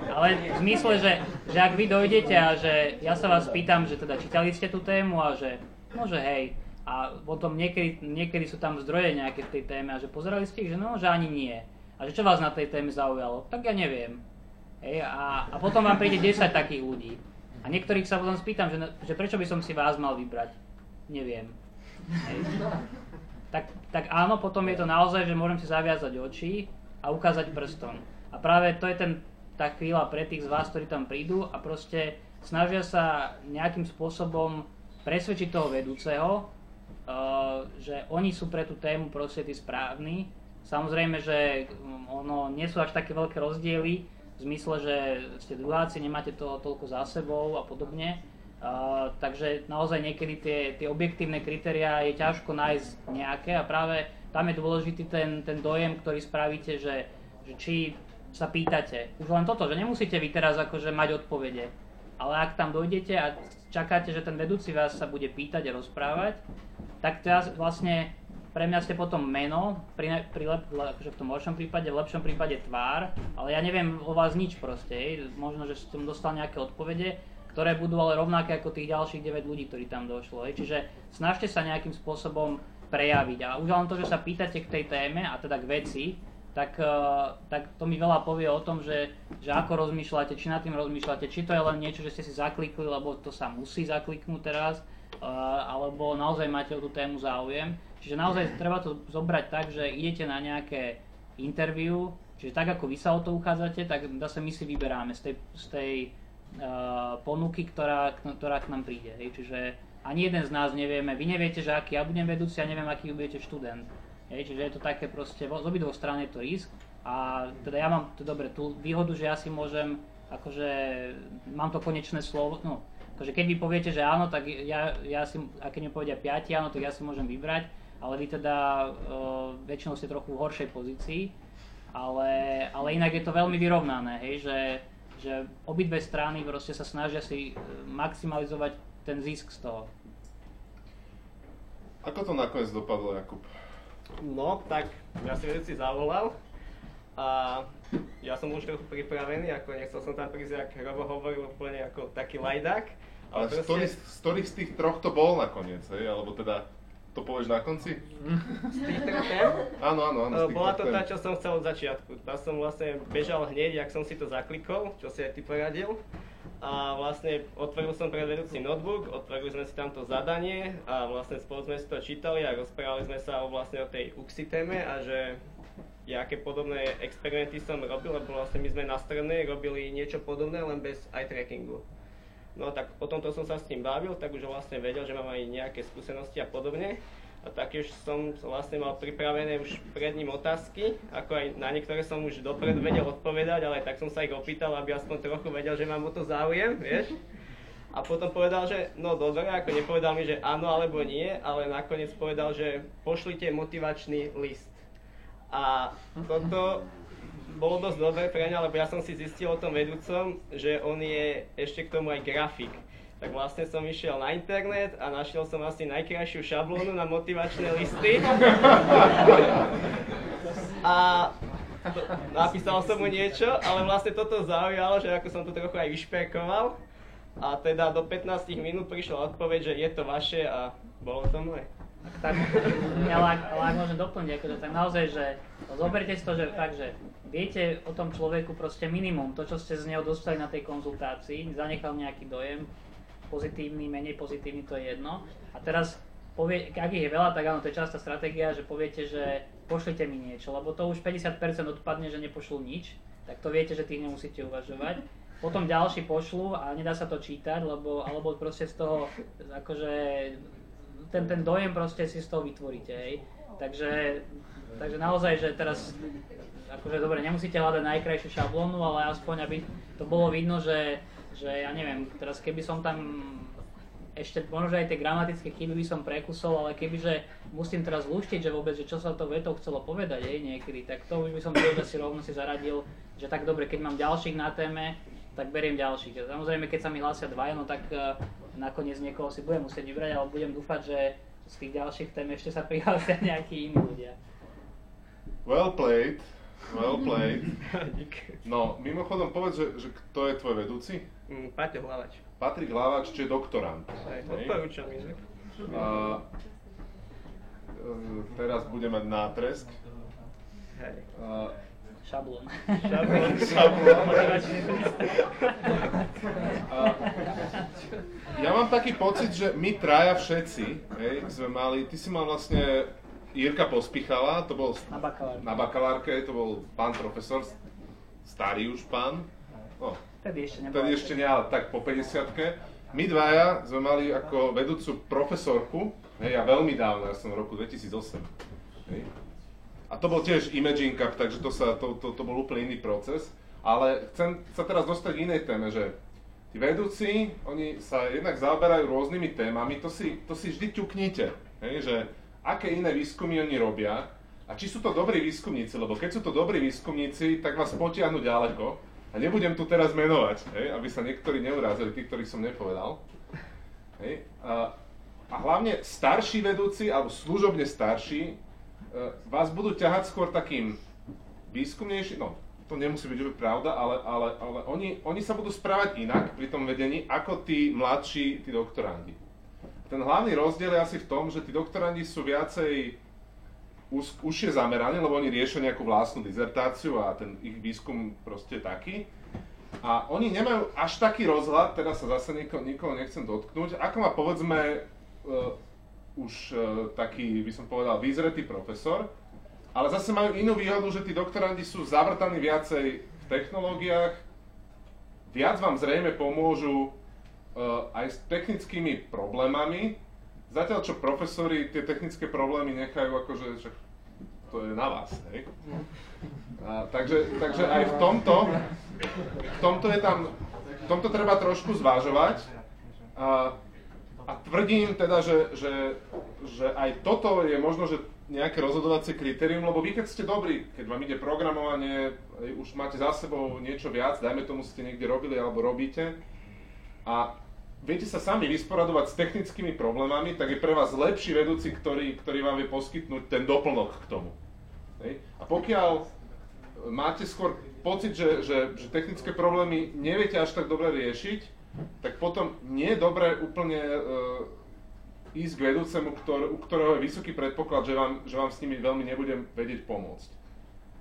Speaker 2: ale v zmysle, že, že ak vy dojdete a že ja sa vás pýtam, že teda čítali ste tú tému a že no, že hej, a potom niekedy, niekedy sú tam zdroje nejaké v tej téme a že pozerali ste ich, že no, že ani nie. A že čo vás na tej téme zaujalo? Tak ja neviem. Hej, a, a potom vám príde 10 takých ľudí. A niektorých sa potom spýtam, že, že prečo by som si vás mal vybrať? Neviem. Hej. Tak, tak áno, potom je to naozaj, že môžem si zaviazať oči a ukázať prstom. A práve to je ten, tá chvíľa pre tých z vás, ktorí tam prídu a proste snažia sa nejakým spôsobom presvedčiť toho vedúceho, uh, že oni sú pre tú tému proste tí správni. Samozrejme, že um, ono nie sú až také veľké rozdiely, v zmysle, že ste druháci, nemáte toho toľko za sebou a podobne. Uh, takže naozaj niekedy tie, tie objektívne kritériá je ťažko nájsť nejaké a práve tam je dôležitý ten, ten dojem, ktorý spravíte, že, že či sa pýtate. Už len toto, že nemusíte vy teraz akože mať odpovede, ale ak tam dojdete a čakáte, že ten vedúci vás sa bude pýtať a rozprávať, tak teraz vlastne pre mňa ste potom meno, pri, pri lep, akože v tom horšom prípade, v lepšom prípade tvár, ale ja neviem o vás nič proste, možno, že som dostal nejaké odpovede, ktoré budú ale rovnaké ako tých ďalších 9 ľudí, ktorí tam došlo. Hej. Čiže snažte sa nejakým spôsobom prejaviť a už len to, že sa pýtate k tej téme a teda k veci, tak, uh, tak to mi veľa povie o tom, že, že ako rozmýšľate, či nad tým rozmýšľate, či to je len niečo, že ste si zaklikli, lebo to sa musí zakliknúť teraz, uh, alebo naozaj máte o tú tému záujem. Čiže naozaj treba to zobrať tak, že idete na nejaké interview, čiže tak ako vy sa o to uchádzate, tak zase my si vyberáme z tej, z tej uh, ponuky, ktorá, ktorá k nám príde. Hej. Čiže ani jeden z nás nevieme, vy neviete, že aký ja budem vedúci, ja neviem, aký budete študent. Hej, čiže je to také proste, z obidvoch strán je to risk a teda ja mám, to dobre, tú výhodu, že ja si môžem, akože mám to konečné slovo, no, akože keď vy poviete, že áno, tak ja, ja si, a keď mi povedia piati áno, tak ja si môžem vybrať, ale vy teda uh, väčšinou ste trochu v horšej pozícii, ale, ale inak je to veľmi vyrovnané, hej, že, že obidve strany proste sa snažia si maximalizovať ten zisk z toho.
Speaker 1: Ako to nakoniec dopadlo, Jakub?
Speaker 3: No, tak ja si veci zavolal a ja som už trochu pripravený, ako nechcel som tam prísť, ak Robo hovoril úplne ako taký lajdák.
Speaker 1: Ale, ale z, ktorých, z ktorých z tých troch to bol nakoniec, hej? Alebo teda to povieš na konci? Áno, áno, áno.
Speaker 3: Bola to tá, čo som chcel od začiatku. Tá som vlastne bežal hneď, ak som si to zaklikol, čo si aj ty poradil a vlastne otvoril som pre vedúci notebook, otvorili sme si tam to zadanie a vlastne spolu sme si to čítali a rozprávali sme sa o vlastne o tej UXI téme a že ja aké podobné experimenty som robil, lebo vlastne my sme na strednej robili niečo podobné, len bez eye trackingu. No tak potom to som sa s tým bavil, tak už vlastne vedel, že mám aj nejaké skúsenosti a podobne a taktiež som vlastne mal pripravené už pred ním otázky, ako aj na niektoré som už dopredu vedel odpovedať, ale tak som sa ich opýtal, aby aspoň trochu vedel, že mám o to záujem, vieš. A potom povedal, že no dobre, ako nepovedal mi, že áno alebo nie, ale nakoniec povedal, že pošlite motivačný list. A toto bolo dosť dobré pre mňa, lebo ja som si zistil o tom vedúcom, že on je ešte k tomu aj grafik tak vlastne som išiel na internet a našiel som asi najkrajšiu šablónu na motivačné listy. A napísal som mu niečo, ale vlastne toto zaujalo, že ako som to trochu aj vyšperkoval. A teda do 15 minút prišla odpoveď, že je to vaše a bolo to moje.
Speaker 2: Tak, ale, ak, ale ak môžem doplniť, akože, tak naozaj, že zoberte si to, že fakt, že viete o tom človeku proste minimum, to, čo ste z neho dostali na tej konzultácii, zanechal nejaký dojem, pozitívny, menej pozitívny, to je jedno. A teraz, povie, ak ich je veľa, tak áno, to je častá stratégia, že poviete, že pošlite mi niečo, lebo to už 50% odpadne, že nepošlú nič, tak to viete, že tých nemusíte uvažovať. Potom ďalší pošlu a nedá sa to čítať, lebo, alebo proste z toho, akože ten, ten dojem proste si z toho vytvoríte, hej. Takže, takže naozaj, že teraz, akože dobre, nemusíte hľadať najkrajšiu šablónu, ale aspoň, aby to bolo vidno, že že ja neviem, teraz keby som tam ešte možno, aj tie gramatické chyby by som prekusol, ale kebyže musím teraz luštiť, že vôbec, že čo sa to vetou chcelo povedať jej niekedy, tak to už by som tiež asi rovno si zaradil, že tak dobre, keď mám ďalších na téme, tak beriem ďalších. Samozrejme, keď sa mi hlásia dvaja, no tak uh, nakoniec niekoho si budem musieť vybrať, ale budem dúfať, že z tých ďalších tém ešte sa prihlásia nejakí iní ľudia.
Speaker 1: Well played, well played. No, mimochodom povedz, že, že kto je tvoj vedúci?
Speaker 3: Mm, Paťo Hlavač.
Speaker 1: Patrik Hlavač, čo je doktorant.
Speaker 3: odporúčam inak. A,
Speaker 1: e, teraz bude mať nátresk.
Speaker 3: Hej.
Speaker 2: A, Šablón.
Speaker 3: Šablón.
Speaker 1: Šablón. ja mám taký pocit, že my traja všetci, hej, sme mali, ty si mal vlastne Jirka Pospichala, to bol
Speaker 2: na bakalárke.
Speaker 1: na bakalárke, to bol pán profesor, starý už pán, no,
Speaker 2: Vtedy ešte nebolo.
Speaker 1: Vtedy ešte nie, ale tak po 50 My dvaja sme mali ako vedúcu profesorku, hej, a veľmi dávno, ja som v roku 2008. Hej. A to bol tiež Imaging Cup, takže to, sa, to, to, to bol úplne iný proces. Ale chcem sa teraz dostať k inej téme, že tí vedúci, oni sa jednak zaoberajú rôznymi témami, to si, to si vždy ťuknite, hej, že aké iné výskumy oni robia a či sú to dobrí výskumníci, lebo keď sú to dobrí výskumníci, tak vás potiahnu ďaleko. A nebudem tu teraz menovať, hej, aby sa niektorí neurázili, tí, ktorých som nepovedal. Hej. A, a hlavne starší vedúci, alebo služobne starší, vás budú ťahať skôr takým výskumnejším, no to nemusí byť pravda, ale, ale, ale oni, oni sa budú správať inak pri tom vedení, ako tí mladší, tí doktorandi. Ten hlavný rozdiel je asi v tom, že tí doktorandi sú viacej už, užšie zameraní, lebo oni riešia nejakú vlastnú dizertáciu a ten ich výskum proste je taký. A oni nemajú až taký rozhľad, teda sa zase nikoho, nikoho nechcem dotknúť, ako má povedzme uh, už uh, taký, by som povedal, vyzretý profesor, ale zase majú inú výhodu, že tí doktorandi sú zavrtaní viacej v technológiách, viac vám zrejme pomôžu uh, aj s technickými problémami, Zatiaľ, čo profesori tie technické problémy nechajú akože, že to je na vás, hej? A, takže, takže aj v tomto, v tomto je tam, v tomto treba trošku zvážovať. A, a tvrdím teda, že, že, že aj toto je možno, že nejaké rozhodovacie kritérium, lebo vy keď ste dobrí, keď vám ide programovanie, už máte za sebou niečo viac, dajme tomu ste niekde robili alebo robíte a viete sa sami vysporadovať s technickými problémami, tak je pre vás lepší vedúci, ktorý, ktorý vám vie poskytnúť ten doplnok k tomu. A pokiaľ máte skôr pocit, že, že, že technické problémy neviete až tak dobre riešiť, tak potom nie je dobré úplne uh, ísť k vedúcemu, ktor, u ktorého je vysoký predpoklad, že vám, že vám s nimi veľmi nebudem vedieť pomôcť.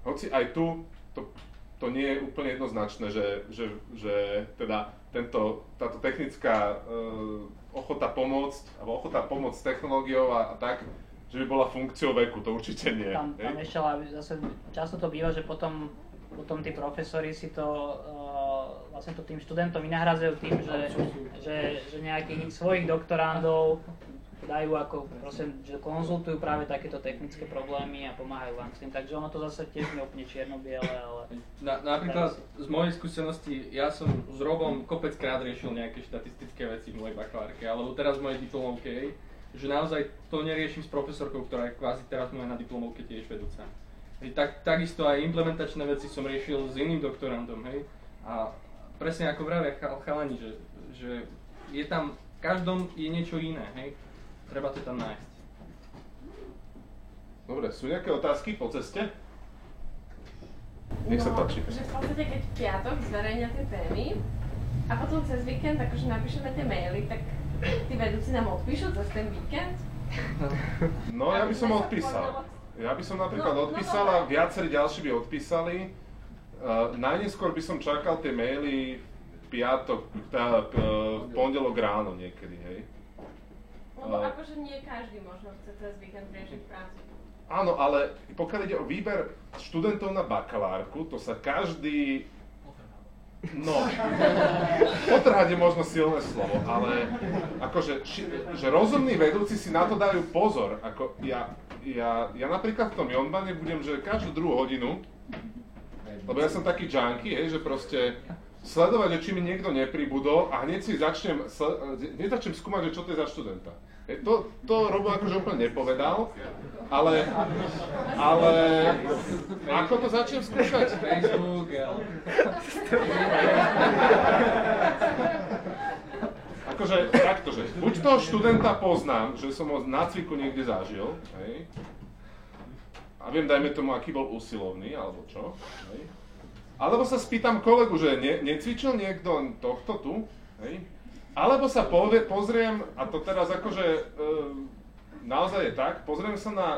Speaker 1: Hoci aj tu to, to nie je úplne jednoznačné, že, že, že teda tento, táto technická uh, ochota pomôcť, alebo ochota pomôcť s technológiou a, a tak, že by bola funkciou veku, to určite nie.
Speaker 2: Tam, tam ešte, ale zase často to býva, že potom, potom tí profesori si to uh, vlastne to tým študentom vynahradzajú tým, že, že, že nejakých svojich doktorandov dajú ako, prosím, že konzultujú práve takéto technické problémy a pomáhajú vám s tým, takže ono to zase tiež nie úplne čierno-biele, ale...
Speaker 5: Na, napríklad z mojej skúsenosti, ja som s Robom kopeckrát riešil nejaké štatistické veci v mojej bakalárke, alebo teraz v mojej diplomovke, že naozaj to neriešim s profesorkou, ktorá je kvázi teraz moja na diplomovke tiež vedúca. Hej, tak, takisto aj implementačné veci som riešil s iným doktorandom, hej. A presne ako vravia chalani, že, že je tam, v každom je niečo iné, hej. Treba to tam nájsť.
Speaker 1: Dobre, sú nejaké otázky po ceste? Nech sa
Speaker 7: no,
Speaker 1: páči.
Speaker 7: Že v podstate, keď v piatok zverejnia tie témy a potom cez víkend akože napíšeme tie maily, tak tí vedúci nám odpíšu cez ten víkend?
Speaker 1: No, ja by som odpísal. Ja by som napríklad
Speaker 7: No, no
Speaker 1: odpísal a
Speaker 7: dobre.
Speaker 1: viacerí ďalší by odpísali. Uh, najneskôr by som čakal tie maily piatok, tá, uh, v pondelok ráno niekedy, hej.
Speaker 7: Lebo
Speaker 1: A-
Speaker 7: akože nie každý možno chce cez víkend riešiť prácu.
Speaker 1: Áno, ale pokiaľ ide o výber študentov na bakalárku, to sa každý... No, potrhať je možno silné slovo, ale akože, ši, že rozumní vedúci si na to dajú pozor. Ako ja, ja, ja napríklad v tom Jonbane budem, že každú druhú hodinu, lebo ja som taký junkie, hej, že proste sledovať, že či mi niekto nepribudol a hneď si začnem, sle- hneď začnem skúmať, že čo to je za študenta. To, to Robo akože úplne nepovedal, ale, ale ako to začnem skúšať?
Speaker 5: Facebook.
Speaker 1: Akože takto, že buď toho študenta poznám, že som ho na cviku niekde zažil, hej, a viem, dajme tomu, aký bol usilovný, alebo čo, hej, alebo sa spýtam kolegu, že ne, necvičil niekto tohto tu, hej, alebo sa povie, pozriem, a to teraz akože e, naozaj je tak, pozriem sa na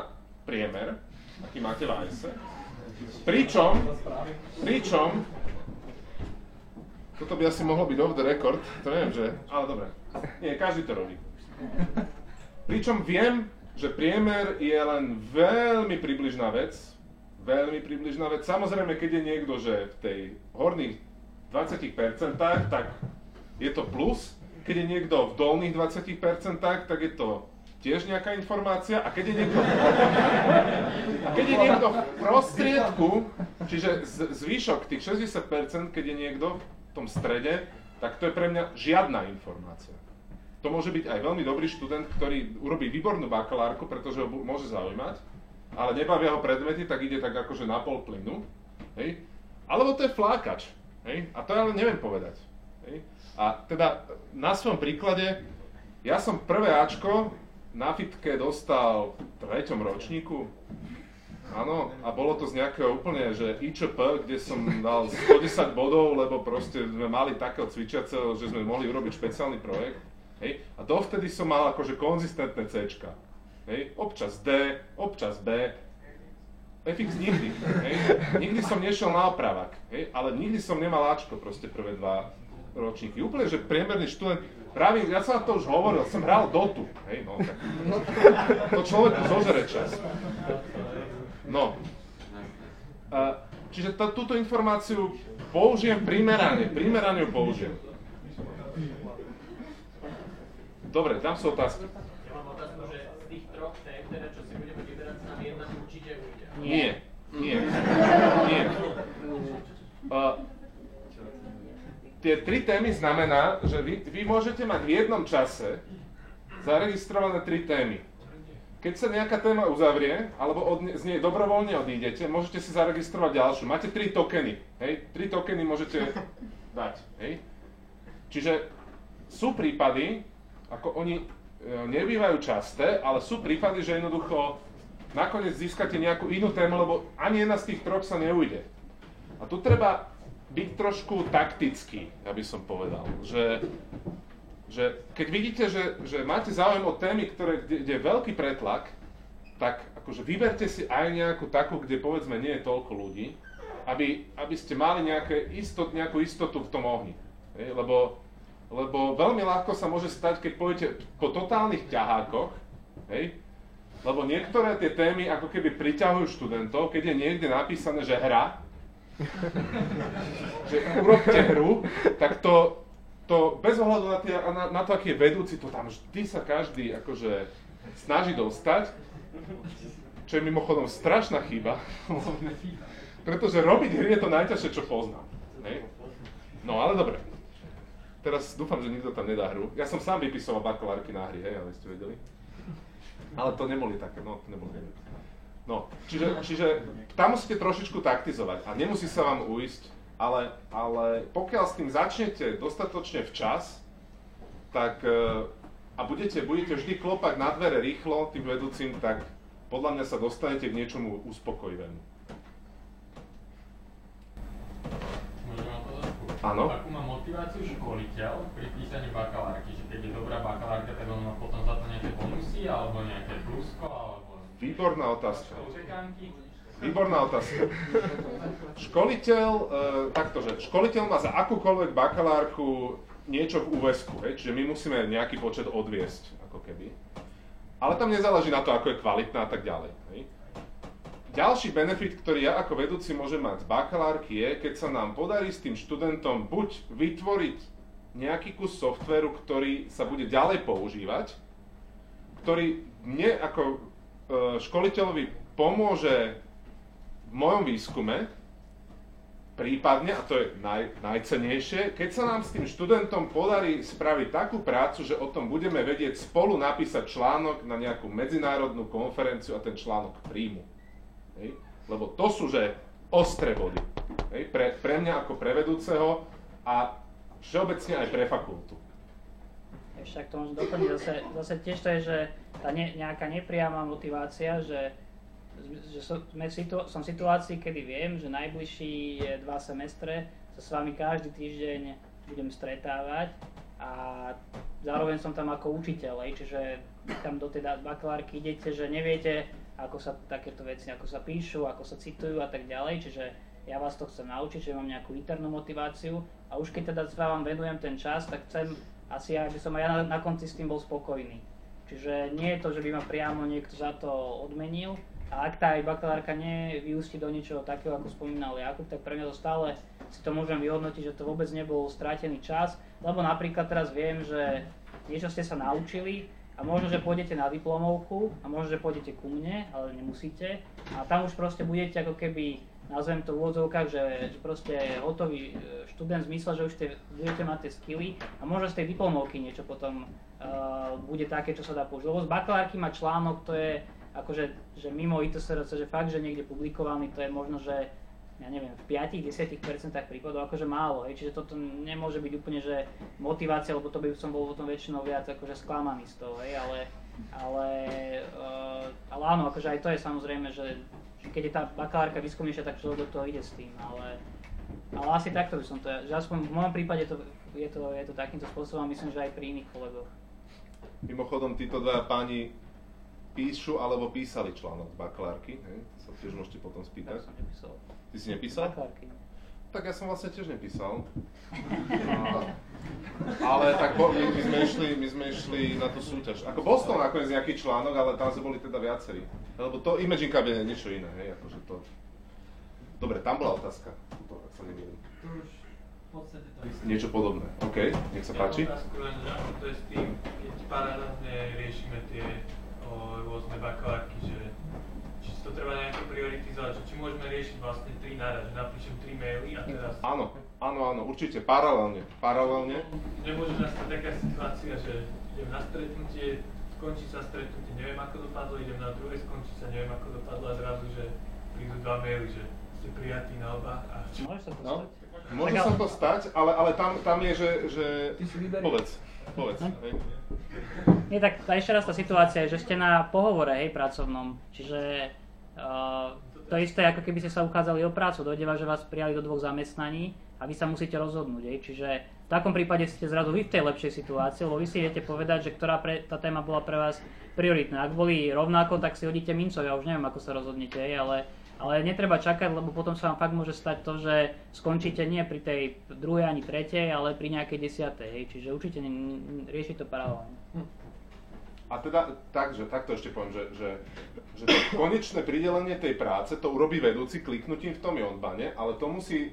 Speaker 1: priemer, aký máte v AS, pričom, pričom toto by asi mohlo byť off the record, to neviem, že... Ale dobre. Nie, každý to robí. Pričom viem, že priemer je len veľmi približná vec. Veľmi približná vec. Samozrejme, keď je niekto, že v tej horných 20%, tak je to plus. Keď je niekto v dolných 20%, tak je to tiež nejaká informácia. A keď je niekto, a keď je niekto v prostriedku, čiže zvýšok tých 60%, keď je niekto v tom strede, tak to je pre mňa žiadna informácia. To môže byť aj veľmi dobrý študent, ktorý urobí výbornú bakalárku, pretože ho môže zaujímať, ale nebavia ho predmety, tak ide tak akože na pol plynu. Hej? Alebo to je flákač. Hej? A to ja ale neviem povedať. Hej? A teda na svojom príklade, ja som prvé Ačko na fitke dostal v treťom ročníku. Áno, a bolo to z nejakého úplne, že IČP, kde som dal 110 bodov, lebo proste sme mali takého cvičiaceho, že sme mohli urobiť špeciálny projekt. Hej? A dovtedy som mal akože konzistentné C. Hej? Občas D, občas B, FX nikdy. Hej? Nikdy som nešiel na opravak, hej? ale nikdy som nemal Ačko proste prvé dva ročníky. Úplne, že priemerný študent, pravím, ja som na to už hovoril, som hral Dotu, hej, no, tak, to človeku zožere čas. No. Čiže túto informáciu použijem primerane, primerane ju použijem. Dobre, tam sú otázky.
Speaker 6: Ja mám otázku, že z tých troch tém, teda čo si budeme vyberať, sa nám jedna určite ujde.
Speaker 1: Nie, nie, nie. Uh, tie tri témy znamená, že vy, vy môžete mať v jednom čase zaregistrované tri témy. Keď sa nejaká téma uzavrie, alebo od, z nej dobrovoľne odídete, môžete si zaregistrovať ďalšiu. Máte tri tokeny, hej? Tri tokeny môžete dať, hej? Čiže sú prípady, ako oni e, nebývajú časté, ale sú prípady, že jednoducho nakoniec získate nejakú inú tému, lebo ani jedna z tých troch sa neujde. A tu treba byť trošku taktický, by som povedal. Že že keď vidíte, že, že máte záujem o témy, ktoré, kde, kde je veľký pretlak, tak akože vyberte si aj nejakú takú, kde povedzme nie je toľko ľudí, aby, aby ste mali nejaké istot, nejakú istotu v tom ohni. Lebo, lebo veľmi ľahko sa môže stať, keď pôjdete po totálnych ťahákoch, hej? lebo niektoré tie témy ako keby priťahujú študentov, keď je niekde napísané, že hra, že urobte hru, tak to, to bez ohľadu na, tie, na, na to, aký je vedúci, to tam vždy sa každý akože snaží dostať, čo je mimochodom strašná chyba, pretože robiť hry je to najťažšie, čo poznám. Hej? No ale dobre. Teraz dúfam, že nikto tam nedá hru. Ja som sám vypisoval bakalárky na hry, hej, ale ste vedeli? Ale to neboli také, no, to neboli. No, čiže, čiže tam musíte trošičku taktizovať a nemusí sa vám uísť ale, ale pokiaľ s tým začnete dostatočne včas, tak e, a budete, budete vždy klopať na dvere rýchlo tým vedúcim, tak podľa mňa sa dostanete k niečomu uspokojivému. Áno.
Speaker 6: Akú má motiváciu školiteľ pri písaní bakalárky? Že keď je dobrá bakalárka, tak on má potom za to nejaké bonusy, alebo nejaké plusko, alebo...
Speaker 1: Výborná otázka. Výborná otázka. Školiteľ, e, takto, že školiteľ má za akúkoľvek bakalárku niečo v úvesku, hej? čiže my musíme nejaký počet odviesť, ako keby. Ale tam nezáleží na to, ako je kvalitná a tak ďalej. Ďalší benefit, ktorý ja ako vedúci môžem mať z bakalárky je, keď sa nám podarí s tým študentom buď vytvoriť nejaký kus softveru, ktorý sa bude ďalej používať, ktorý mne ako e, školiteľovi pomôže v mojom výskume, prípadne, a to je naj, najcenejšie, keď sa nám s tým študentom podarí spraviť takú prácu, že o tom budeme vedieť spolu napísať článok na nejakú medzinárodnú konferenciu a ten článok príjmu. Hej? Lebo to sú že ostré body. Hej? Pre, pre mňa ako prevedúceho a všeobecne aj pre fakultu.
Speaker 2: Však to môžem doplniť, zase, zase tiež to je, že tá ne, nejaká nepriama motivácia, že že som, situ, som v situácii, kedy viem, že najbližší dva semestre sa s vami každý týždeň budem stretávať a zároveň som tam ako učiteľ, čiže tam do tej bakalárky idete, že neviete, ako sa takéto veci, ako sa píšu, ako sa citujú a tak ďalej, čiže ja vás to chcem naučiť, že mám nejakú internú motiváciu. A už keď teda vám venujem ten čas, tak chcem asi, aby som aj ja na, na konci s tým bol spokojný. Čiže nie je to, že by ma priamo niekto za to odmenil, a ak tá aj bakalárka nevyústi do niečoho takého, ako spomínal Jakub, tak pre mňa to stále si to môžem vyhodnotiť, že to vôbec nebol stratený čas, lebo napríklad teraz viem, že niečo ste sa naučili a možno, že pôjdete na diplomovku a možno, že pôjdete ku mne, ale nemusíte a tam už proste budete ako keby nazvem to v úvodzovkách, že, že proste hotový e, študent v zmysle, že už tie, budete mať tie skilly a možno z tej diplomovky niečo potom uh, bude také, čo sa dá použiť. Lebo z bakalárky má článok, to je akože že mimo ITSRC, že fakt, že niekde publikovaný, to je možno, že ja neviem, v 5-10% prípadov akože málo, hej, čiže toto nemôže byť úplne, že motivácia, lebo to by som bol potom väčšinou viac akože sklamaný z toho, hej, ale, ale, uh, ale áno, akože aj to je samozrejme, že, že keď je tá bakalárka výskumnejšia, tak človek do toho ide s tým, ale, ale asi takto by som to, že aspoň v mojom prípade to, je, to, je to takýmto spôsobom, myslím, že aj pri iných kolegoch.
Speaker 1: Mimochodom, títo dva páni píšu alebo písali článok z bakalárky, hej? To sa tiež môžete potom spýtať.
Speaker 2: Ja som nepísal.
Speaker 1: Ty si nepísal?
Speaker 2: Bakalárky.
Speaker 1: Tak ja som vlastne tiež nepísal. A, ale tak bo, my, my, sme išli, my sme išli na tú súťaž. Ako bol toho nakoniec nejaký článok, ale tam sme boli teda viacerí. Lebo to Imagine Cab je niečo iné, hej, akože to... Dobre, tam bola otázka, to, ak sa nemýlim.
Speaker 8: v podstate to isté.
Speaker 1: Niečo podobné, OK, nech sa páči.
Speaker 8: Ja otázku len, že ako to je s tým, keď paralelne riešime tie o, rôzne bakalárky, že to treba nejako prioritizovať, či môžeme riešiť vlastne tri naraz, že napíšem tri maily a teraz...
Speaker 1: Áno, áno, áno, určite, paralelne, paralelne.
Speaker 8: Nemôže nastať taká situácia, že, idem na stretnutie, skončí sa stretnutie, neviem ako dopadlo, idem na druhé, skončí sa, neviem ako dopadlo a zrazu, že prídu dva maily, že ste prijatí na oba a
Speaker 2: Môže sa to
Speaker 1: No.
Speaker 2: stať?
Speaker 1: Môže sa to stať, ale, ale tam, tam je, že... že...
Speaker 5: Ty si vyberí.
Speaker 1: Povedz, povedz.
Speaker 2: Hm?
Speaker 1: hej.
Speaker 2: Nie, tak tá ešte raz tá situácia je, že ste na pohovore, hej, pracovnom. Čiže to isté, ako keby ste sa uchádzali o prácu. Dojde vás, že vás prijali do dvoch zamestnaní a vy sa musíte rozhodnúť, hej. Čiže v takom prípade ste zrazu vy v tej lepšej situácii, lebo vy si viete povedať, že ktorá pre, tá téma bola pre vás prioritná. Ak boli rovnako, tak si hodíte mincov, ja už neviem, ako sa rozhodnete, ale, ale netreba čakať, lebo potom sa vám fakt môže stať to, že skončíte nie pri tej druhej ani tretej, ale pri nejakej desiatej. Čiže určite riešiť to paralelne.
Speaker 1: A teda, takže, takto ešte poviem, že, že, že to konečné pridelenie tej práce to urobí vedúci kliknutím v tom jonbane, ale to musí e,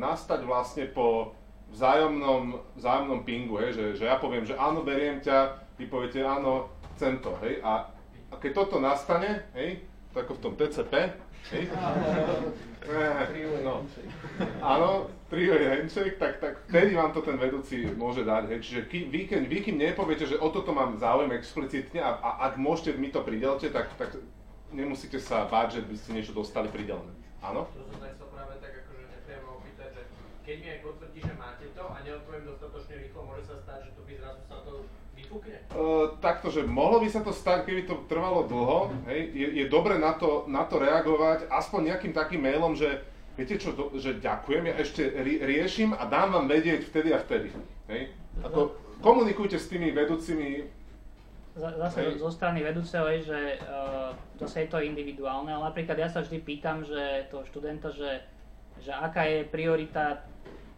Speaker 1: nastať vlastne po vzájomnom, vzájomnom pingu, hej, že, že ja poviem, že áno, beriem ťa, vy poviete áno, chcem to, hej, a, a keď toto nastane, hej, to ako v tom TCP, hej, no, áno, three-way handshake, tak, tak vtedy vám to ten vedúci môže dať, hej, čiže ký, vy, keď, vy kým nepoviete, že o toto mám záujem explicitne a, a ak môžete, mi to pridelte, tak, tak nemusíte sa báť, že by ste niečo dostali pridelené. Áno?
Speaker 9: To som sa práve tak akože nepriamo opýtať, že keď mi aj potvrdí, že máte to a neodpoviem dostatočne rýchlo, môže sa stať, že to by zrazu sa to vypukne?
Speaker 1: Uh, takto, že mohlo by sa to stať, keby to trvalo dlho, hej, je, je dobre na to, na to reagovať aspoň nejakým takým mailom, že viete čo, do, že ďakujem, ja ešte ri, riešim a dám vám vedieť vtedy a vtedy. Hej. Ako, komunikujte s tými vedúcimi,
Speaker 2: Zase
Speaker 1: Hej.
Speaker 2: zo strany vedúceho je, že uh, zase je to individuálne, ale napríklad ja sa vždy pýtam, že toho študenta, že, že aká je priorita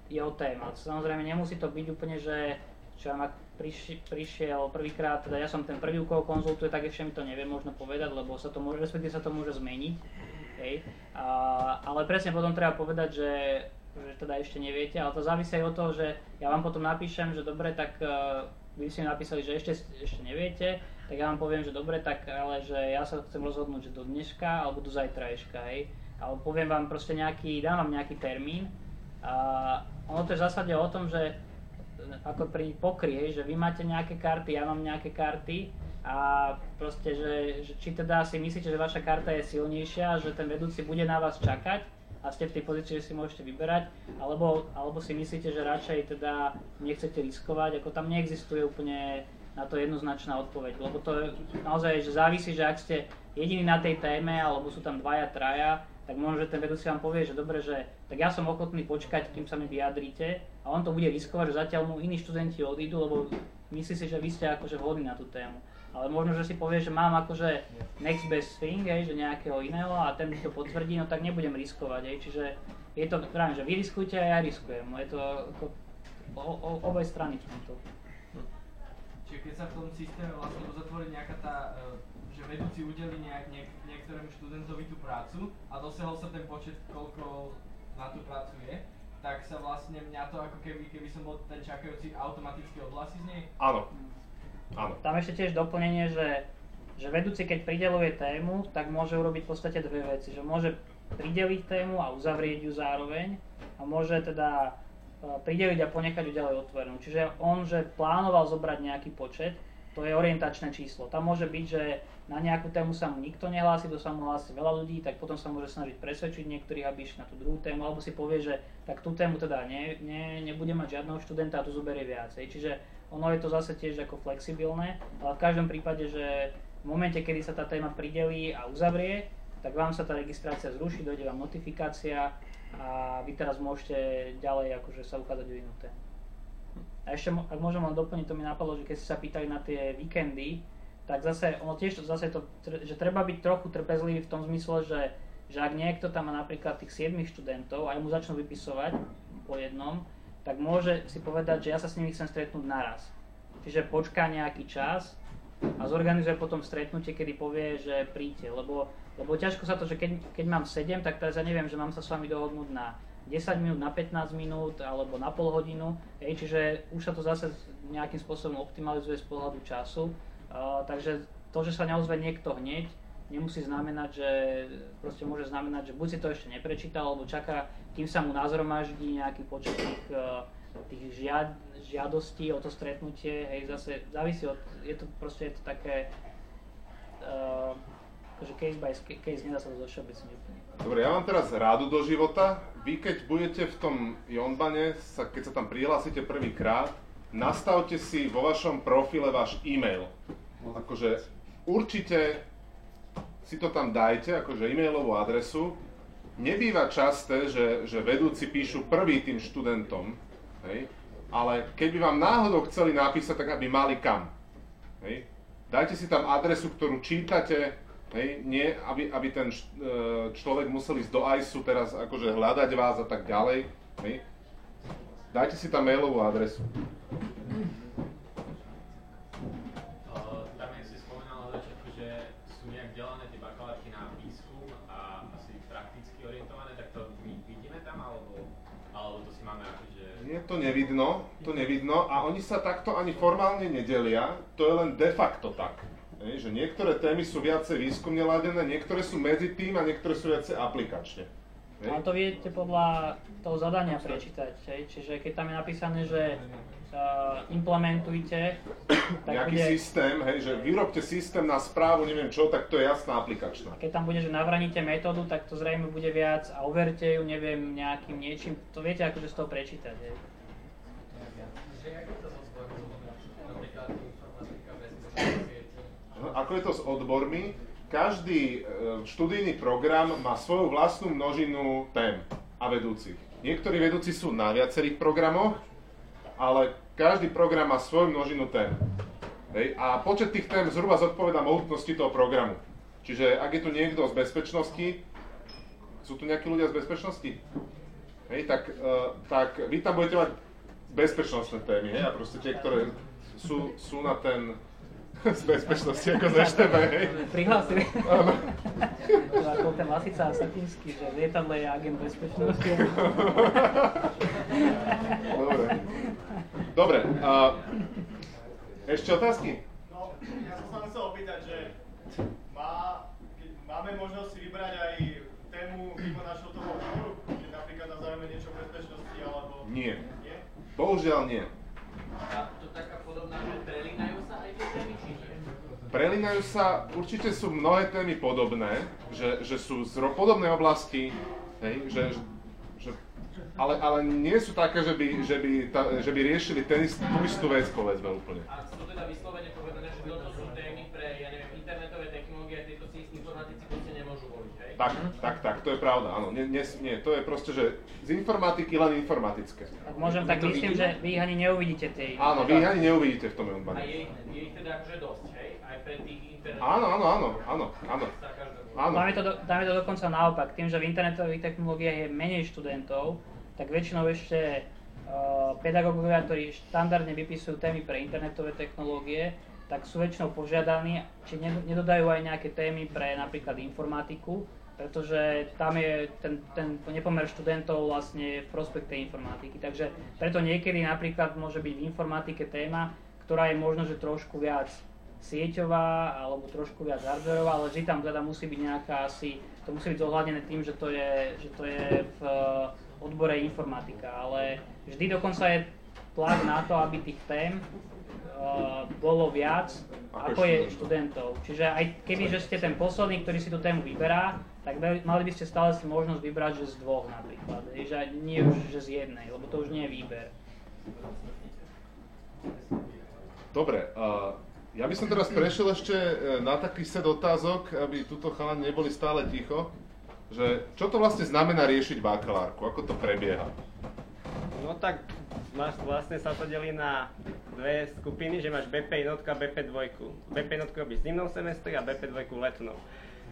Speaker 2: jeho téma. Samozrejme nemusí to byť úplne, že čo ak priši, prišiel prvýkrát, teda ja som ten prvý, koho konzultuje, tak ešte mi to neviem možno povedať, lebo sa to môže, respektíve sa to môže zmeniť. Hej. A, ale presne potom treba povedať, že, že teda ešte neviete, ale to závisí aj od toho, že ja vám potom napíšem, že dobre, tak uh, vy mi napísali, že ešte, ešte neviete, tak ja vám poviem, že dobre, tak ale že ja sa chcem rozhodnúť, že do dneška alebo do zajtrajška, hej. Ale poviem vám proste nejaký, dám vám nejaký termín a ono to je v zásade o tom, že ako pri pokry, hej, že vy máte nejaké karty, ja mám nejaké karty a proste, že, že či teda si myslíte, že vaša karta je silnejšia, že ten vedúci bude na vás čakať a ste v tej pozícii, že si môžete vyberať, alebo, alebo si myslíte, že radšej teda nechcete riskovať, ako tam neexistuje úplne na to jednoznačná odpoveď, lebo to je naozaj, že závisí, že ak ste jediní na tej téme, alebo sú tam dvaja, traja, tak možno, že ten vedúci vám povie, že dobre, že tak ja som ochotný počkať, kým sa mi vyjadríte a on to bude riskovať, že zatiaľ mu iní študenti odídu, lebo myslí si, že vy ste akože vhodní na tú tému. Ale možno, že si povie, že mám akože next best thing, hej, že nejakého iného a ten mi to potvrdí, no tak nebudem riskovať, hej, čiže je to, pravím, že vy riskujte a ja riskujem, je to ako o, o, oboj strany v tomto.
Speaker 5: Čiže keď sa v tom systéme vlastne uzatvorí nejaká tá, e, že vedúci udeli nejak, niek, niektorému študentovi tú prácu a dosiahol sa ten počet, koľko na tú prácu je, tak sa vlastne mňa to ako keby, keby som bol ten čakajúci automaticky odhlasí z nej.
Speaker 1: áno, áno.
Speaker 2: Tam ešte tiež doplnenie, že, že vedúci keď prideluje tému, tak môže urobiť v podstate dve veci. Že môže prideliť tému a uzavrieť ju zároveň a môže teda e, prideliť a ponechať ju ďalej otvorenú. Čiže on, že plánoval zobrať nejaký počet, to je orientačné číslo. Tam môže byť, že na nejakú tému sa mu nikto nehlási, to sa mu hlási veľa ľudí, tak potom sa môže snažiť presvedčiť niektorých, aby išli na tú druhú tému, alebo si povie, že tak tú tému teda ne, ne, nebude mať žiadneho študenta a tu zoberie viacej. Čiže ono je to zase tiež ako flexibilné, ale v každom prípade, že v momente, kedy sa tá téma pridelí a uzavrie, tak vám sa tá registrácia zruší, dojde vám notifikácia a vy teraz môžete ďalej akože sa uchádzať o inú tému. A ešte, ak môžem len doplniť, to mi napadlo, že keď ste sa pýtali na tie víkendy, tak zase, ono tiež zase to, že treba byť trochu trpezlivý v tom zmysle, že, že ak niekto tam má napríklad tých 7 študentov a mu začnú vypisovať po jednom, tak môže si povedať, že ja sa s nimi chcem stretnúť naraz. Čiže počká nejaký čas a zorganizuje potom stretnutie, kedy povie, že príďte, lebo, lebo ťažko sa to, že keď, keď mám 7, tak teraz ja neviem, že mám sa s vami dohodnúť na 10 minút, na 15 minút alebo na pol hodinu, hej, čiže už sa to zase nejakým spôsobom optimalizuje z pohľadu času, takže to, že sa neozve niekto hneď, nemusí znamenať, že proste môže znamenať, že buď si to ešte neprečítal, alebo čaká, kým sa mu nazromaždí nejaký počet tých uh, tých žiad, žiadostí o to stretnutie, hej, zase závisí od, je to proste je to také, uh, case by case, nedá sa to zošeobecniť úplne.
Speaker 1: Dobre, ja mám teraz rádu do života. Vy keď budete v tom Jonbane, sa, keď sa tam prihlásite prvýkrát, nastavte si vo vašom profile váš e-mail. Akože určite si to tam dajte, akože e-mailovú adresu. Nebýva časté, že, že vedúci píšu prvý tým študentom, hej? ale keď by vám náhodou chceli napísať, tak aby mali kam. Hej? Dajte si tam adresu, ktorú čítate, hej? nie aby, aby ten e, človek musel ísť do ICE teraz akože hľadať vás a tak ďalej. Hej? Dajte si tam mailovú adresu. Nie, to nevidno, to nevidno a oni sa takto ani formálne nedelia, to je len de facto tak. Hej, že niektoré témy sú viacej výskumne ladené, niektoré sú medzi tým a niektoré sú viacej aplikačne.
Speaker 2: Hej. Ale to viete podľa toho zadania prečítať, hej? čiže keď tam je napísané, že uh, implementujte,
Speaker 1: tak Nejaký bude... systém, hej, že vyrobte systém na správu, neviem čo, tak to je jasná aplikačná.
Speaker 2: Keď tam bude, že navraníte metódu, tak to zrejme bude viac a overte ju, neviem, nejakým niečím, to viete akože z toho prečítať, hej.
Speaker 1: Ako je to s odbormi? Každý e, študijný program má svoju vlastnú množinu tém a vedúcich. Niektorí vedúci sú na viacerých programoch, ale každý program má svoju množinu tém. Hej? A počet tých tém zhruba zodpoveda mohutnosti toho programu. Čiže ak je tu niekto z bezpečnosti, sú tu nejakí ľudia z bezpečnosti? Hej, tak, uh, tak vy tam budete mať bezpečnostné témy, hej, a proste tie, ktoré sú, sú na ten z bezpečnosti, ako z EŠTB, hej.
Speaker 2: Prihlásili. Áno. ako ten Lasica a Satinsky, že lietadle je agent bezpečnosti.
Speaker 1: Dobre. Dobre, a ešte otázky?
Speaker 10: No, ja som sa chcel opýtať, že má, máme možnosť si vybrať aj tému mimo našho toho výboru, keď napríklad na záujme niečo o bezpečnosti, alebo...
Speaker 1: Nie. Nie? Bohužiaľ nie.
Speaker 9: Prelínajú sa
Speaker 1: určite sú mnohé témy podobné, že, že sú z podobnej oblasti, hej, že, že, ale, ale nie sú také, že by, že by, ta, že by riešili ten tú istú vec, povedzme úplne.
Speaker 9: A sú teda vyslovene povedané, že toto sú témy pre, ja neviem, internetové technológie a tieto si informatici proste nemôžu voliť, hej?
Speaker 1: Tak, tak, tak, to je pravda, áno. Nie, nie, nie, to je proste, že z informatiky len informatické.
Speaker 2: Tak môžem tak myslím, že vy ich ani neuvidíte tie.
Speaker 1: Áno, vy ich ani neuvidíte v tom
Speaker 9: A je, je ich teda akože dosť, hej? Aj pre tých internetových.
Speaker 1: Áno, áno, áno, áno, áno. áno.
Speaker 2: Dáme to, do, dáme to dokonca naopak. Tým, že v internetových technológiách je menej študentov, tak väčšinou ešte uh, pedagógovia, ktorí štandardne vypisujú témy pre internetové technológie, tak sú väčšinou požiadaní, či nedodajú aj nejaké témy pre napríklad informatiku, pretože tam je ten, ten nepomer študentov vlastne v prospekt tej informatiky. Takže preto niekedy napríklad môže byť v informatike téma, ktorá je možno, že trošku viac sieťová alebo trošku viac hardwareová, ale vždy tam teda musí byť nejaká asi, to musí byť zohľadené tým, že to je, že to je v eh, odbore informatika, ale vždy dokonca je tlak na to, aby tých tém uh, bolo viac, ako, ako je študentov. Čiže aj keby, že ste ten posledný, ktorý si tú tému vyberá, tak mali by ste stále si možnosť vybrať, že z dvoch napríklad, že nie už že z jednej, lebo to už nie je výber.
Speaker 1: Dobre, uh, ja by som teraz prešiel ešte e, na taký set otázok, aby tuto chalani neboli stále ticho, že čo to vlastne znamená riešiť bakalárku, ako to prebieha?
Speaker 3: No tak máš, vlastne sa to delí na dve skupiny, že máš BP jednotka a BP dvojku. BP jednotku robíš zimnou semestri a BP dvojku letnou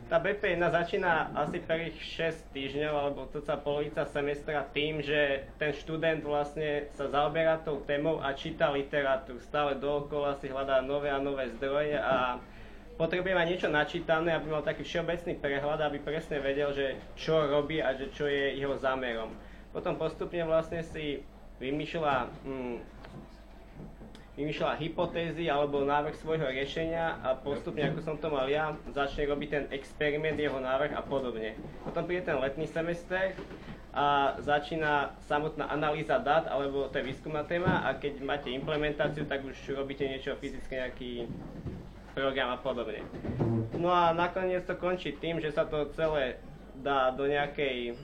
Speaker 3: tá BP1 začína asi prvých 6 týždňov alebo sa polovica semestra tým, že ten študent vlastne sa zaoberá tou témou a číta literatúru. Stále dookola si hľadá nové a nové zdroje a potrebuje mať niečo načítané, aby mal taký všeobecný prehľad, aby presne vedel, že čo robí a že čo je jeho zámerom. Potom postupne vlastne si vymýšľa hm, vymýšľa hypotézy alebo návrh svojho riešenia a postupne, ako som to mal ja, začne robiť ten experiment, jeho návrh a podobne. Potom príde ten letný semester a začína samotná analýza dát, alebo to je výskumná téma a keď máte implementáciu, tak už robíte niečo fyzické, nejaký program a podobne. No a nakoniec to končí tým, že sa to celé dá do nejakej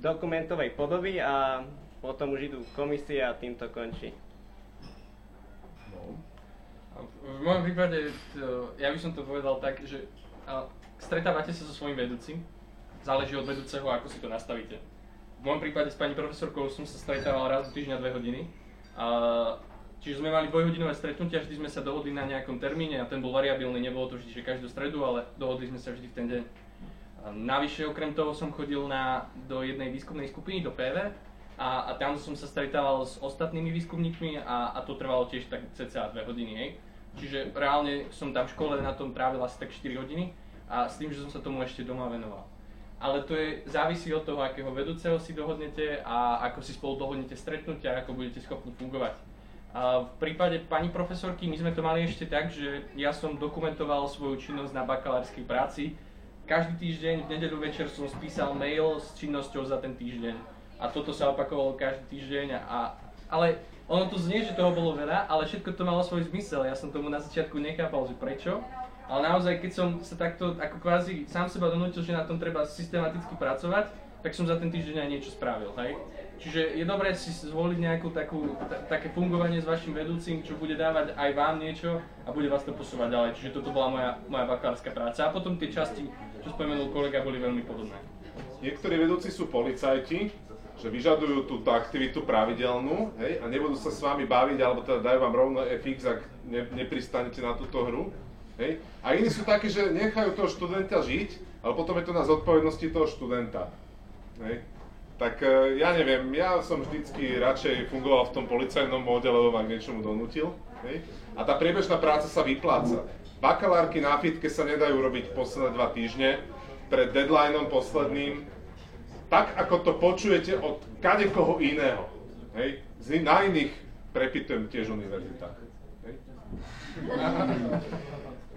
Speaker 3: dokumentovej podoby a potom už idú komisie a tým to končí.
Speaker 4: V mojom prípade, ja by som to povedal tak, že stretávate sa so svojím vedúcim, záleží od vedúceho, ako si to nastavíte. V mojom prípade s pani profesorkou som sa stretával raz do týždňa dve hodiny. A, čiže sme mali dvojhodinové stretnutia, vždy sme sa dohodli na nejakom termíne a ten bol variabilný, nebolo to vždy, že každú stredu, ale dohodli sme sa vždy v ten deň. A navyše okrem toho som chodil na, do jednej výskumnej skupiny, do PV, a, a tam som sa stretával s ostatnými výskumníkmi a, a to trvalo tiež tak cca 2 hodiny, hej. Čiže reálne som tam v škole na tom trávil asi tak 4 hodiny a s tým, že som sa tomu ešte doma venoval. Ale to je, závisí od toho, akého vedúceho si dohodnete a ako si spolu dohodnete stretnutia, ako budete schopní fungovať. A v prípade pani profesorky my sme to mali ešte tak, že ja som dokumentoval svoju činnosť na bakalárskej práci. Každý týždeň v nedeľu večer som spísal mail s činnosťou za ten týždeň a toto sa opakovalo každý týždeň a, ale ono tu znie, že toho bolo veľa, ale všetko to malo svoj zmysel. Ja som tomu na začiatku nechápal, že prečo. Ale naozaj, keď som sa takto ako kvázi sám seba donútil, že na tom treba systematicky pracovať, tak som za ten týždeň aj niečo spravil, hej. Čiže je dobré si zvoliť nejakú takú, také fungovanie s vašim vedúcim, čo bude dávať aj vám niečo a bude vás to posúvať ďalej. Čiže toto bola moja, moja bakalárska práca. A potom tie časti, čo spomenul kolega, boli veľmi podobné.
Speaker 1: Niektorí vedúci sú policajti, že vyžadujú túto aktivitu pravidelnú hej, a nebudú sa s vami baviť, alebo teda dajú vám rovno FX, ak ne, nepristanete na túto hru. Hej. A iní sú takí, že nechajú toho študenta žiť, ale potom je to na zodpovednosti toho študenta. Hej. Tak e, ja neviem, ja som vždycky radšej fungoval v tom policajnom móde, lebo ma k niečomu donútil. Hej. A tá priebežná práca sa vypláca. Bakalárky na fitke sa nedajú robiť posledné dva týždne, pred deadlineom posledným tak ako to počujete od kadekoho iného. Hej? Na iných prepitujem tiež univerzitách.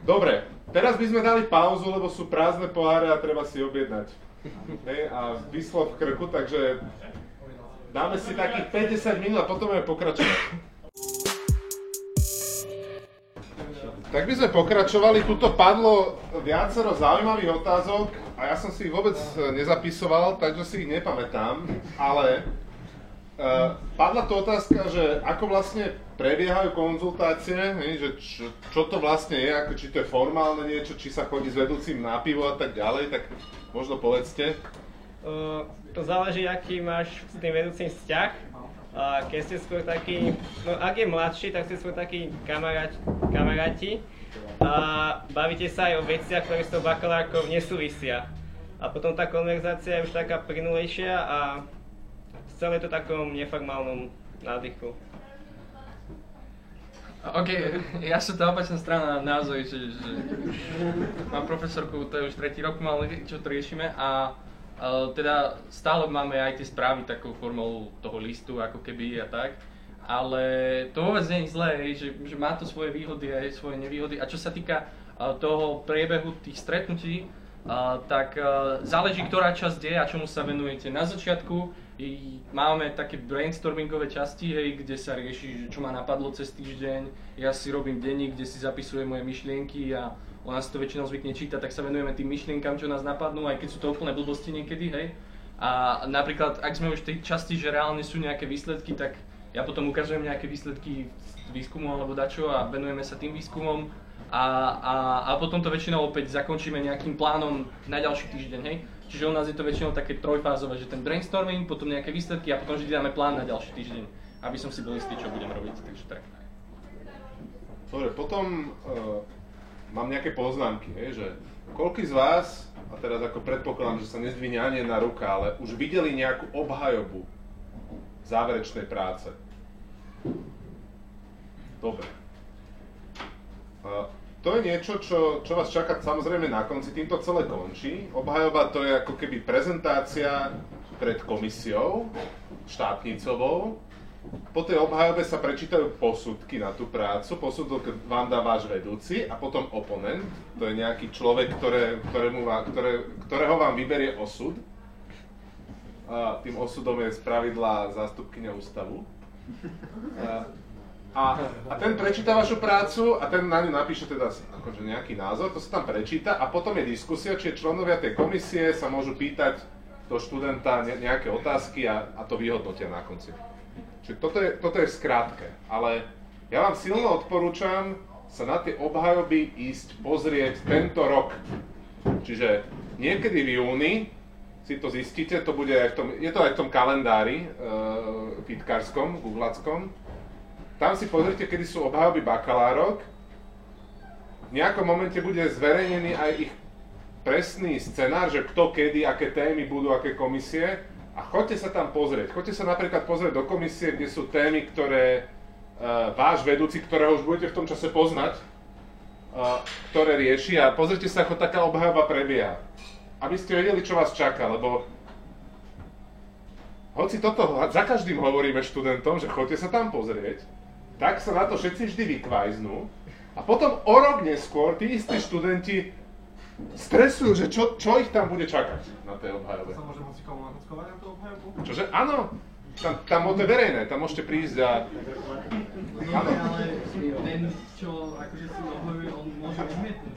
Speaker 1: Dobre, teraz by sme dali pauzu, lebo sú prázdne poháre a treba si objednať. Hej? A vyslov v krku, takže dáme si takých 50 minút a potom budeme pokračovať. Tak by sme pokračovali, tuto padlo viacero zaujímavých otázok a ja som si ich vôbec e, nezapisoval, takže si ich nepamätám, ale uh, padla tu otázka, že ako vlastne prebiehajú konzultácie, že čo, čo to vlastne je, ako, či to je formálne niečo, či sa chodí s vedúcim na pivo a tak ďalej, tak možno povedzte.
Speaker 3: Uh, to záleží, aký máš s tým vedúcim vzťah. Uh, keď ste skôr taký, no ak je mladší, tak ste skôr takí kamaráti, kamaráti a bavíte sa aj o veciach, ktoré s tou bakalárkou nesúvisia. A potom tá konverzácia je už taká plynulejšia a celé to takom neformálnom nádychu.
Speaker 4: OK, ja som tá opačná strana názov, že, že mám profesorku, to je už tretí rok mal, čo to riešime a uh, teda stále máme aj tie správy takou formou toho listu, ako keby a tak ale to vôbec nie je zlé, že, že má to svoje výhody aj svoje nevýhody. A čo sa týka uh, toho priebehu tých stretnutí, uh, tak uh, záleží, ktorá časť je a čomu sa venujete. Na začiatku máme také brainstormingové časti, hej, kde sa rieši, čo ma napadlo cez týždeň. Ja si robím denník, kde si zapisujem moje myšlienky a ona si to väčšinou zvykne čítať, tak sa venujeme tým myšlienkam, čo nás napadnú, aj keď sú to úplne blbosti niekedy, hej. A napríklad, ak sme už v tej časti, že reálne sú nejaké výsledky, tak ja potom ukazujem nejaké výsledky výskumu alebo dačo a venujeme sa tým výskumom a, a, a potom to väčšinou opäť zakončíme nejakým plánom na ďalší týždeň, hej. Čiže u nás je to väčšinou také trojfázové, že ten brainstorming, potom nejaké výsledky a potom vždy dáme plán na ďalší týždeň, aby som si bol istý, čo budem robiť, takže tak.
Speaker 1: Dobre, potom uh, mám nejaké poznámky, hej, že koľko z vás, a teraz ako predpokladám, že sa nezdvihne ani jedna ruka, ale už videli nejakú obhajobu záverečnej práce? Dobre. To je niečo, čo, čo vás čaká samozrejme na konci. Týmto celé končí. Obhajoba to je ako keby prezentácia pred komisiou štátnicovou, po tej obhajobe sa prečítajú posudky na tú prácu, posudok vám dá váš vedúci a potom oponent, to je nejaký človek, ktoré, ktorému, ktoré, ktorého vám vyberie osud. A tým osudom je spravidla zástupkynia ústavu. A, a, ten prečíta vašu prácu a ten na ňu napíše teda akože nejaký názor, to sa tam prečíta a potom je diskusia, či členovia tej komisie sa môžu pýtať do študenta nejaké otázky a, a to vyhodnotia na konci. Čiže toto je, toto je skrátke, ale ja vám silno odporúčam sa na tie obhajoby ísť pozrieť tento rok. Čiže niekedy v júni si to zistíte, to bude aj v tom, je to aj v tom kalendári e, fitkárskom, googlackom. Tam si pozrite, kedy sú obhajoby bakalárok. V nejakom momente bude zverejnený aj ich presný scenár, že kto, kedy, aké témy budú, aké komisie a choďte sa tam pozrieť. Choďte sa napríklad pozrieť do komisie, kde sú témy, ktoré uh, váš vedúci, ktorého už budete v tom čase poznať, uh, ktoré rieši a pozrite sa, ako taká obhajoba prebieha. Aby ste vedeli, čo vás čaká, lebo hoci toto za každým hovoríme študentom, že choďte sa tam pozrieť, tak sa na to všetci vždy vykvajznú a potom o rok neskôr tí istí študenti stresujú, že čo, čo ich tam bude čakať na tej obhajobe.
Speaker 10: Sa môže moci komu na tú obhajobu?
Speaker 1: Čože? Áno. Tam, tam to je verejné, tam môžete prísť a...
Speaker 5: No, ale ten, čo akože si obhajuje, on môže odmietnúť,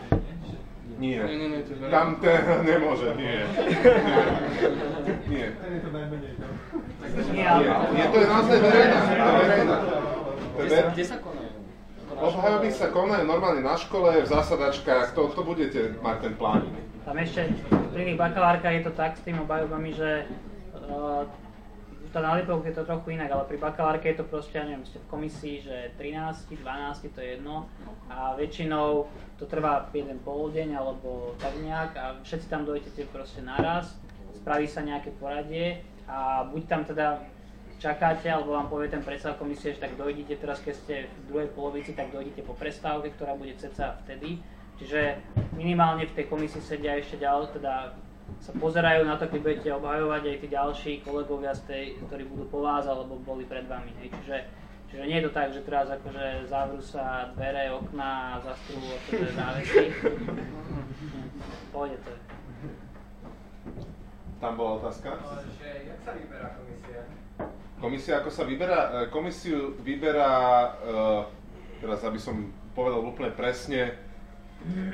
Speaker 1: nie?
Speaker 4: Nie, nie, nie, to je verejné.
Speaker 1: Tam ten nemôže, nie. Nie.
Speaker 10: Ten je to najmenej.
Speaker 2: Nie.
Speaker 1: Nie, to je naozaj verejná. Verejná. To je
Speaker 5: Kde sa, konajú?
Speaker 1: Obhajoby sa konajú normálne na škole, v zasadačkách, to, to budete mať ten plánik.
Speaker 2: Tam ešte pri tých bakalárkach je to tak s tými obhajobami, že uh, to na Lipovke je to trochu inak, ale pri bakalárke je to proste, ja neviem, ste v komisii, že 13, 12, to je jedno a väčšinou to trvá jeden poldeň alebo tak nejak a všetci tam dojdete proste naraz, spraví sa nejaké poradie a buď tam teda čakáte, alebo vám povie ten predseda komisie, že tak dojdete teraz, keď ste v druhej polovici, tak dojdete po prestávke, ktorá bude ceca vtedy. Čiže minimálne v tej komisii sedia ešte ďalej, teda sa pozerajú na to, keď budete obhajovať aj tí ďalší kolegovia, z tej, ktorí budú po vás alebo boli pred vami. Hej. Čiže, čiže nie je to tak, že teraz akože zavrú sa dvere, okná a zastrú akože závesy. Pôjde to.
Speaker 1: Tam bola otázka?
Speaker 9: Že, jak sa vyberá komisia?
Speaker 1: Komisia ako sa vyberá? E, Komisiu vyberá, e, teraz aby som povedal úplne presne,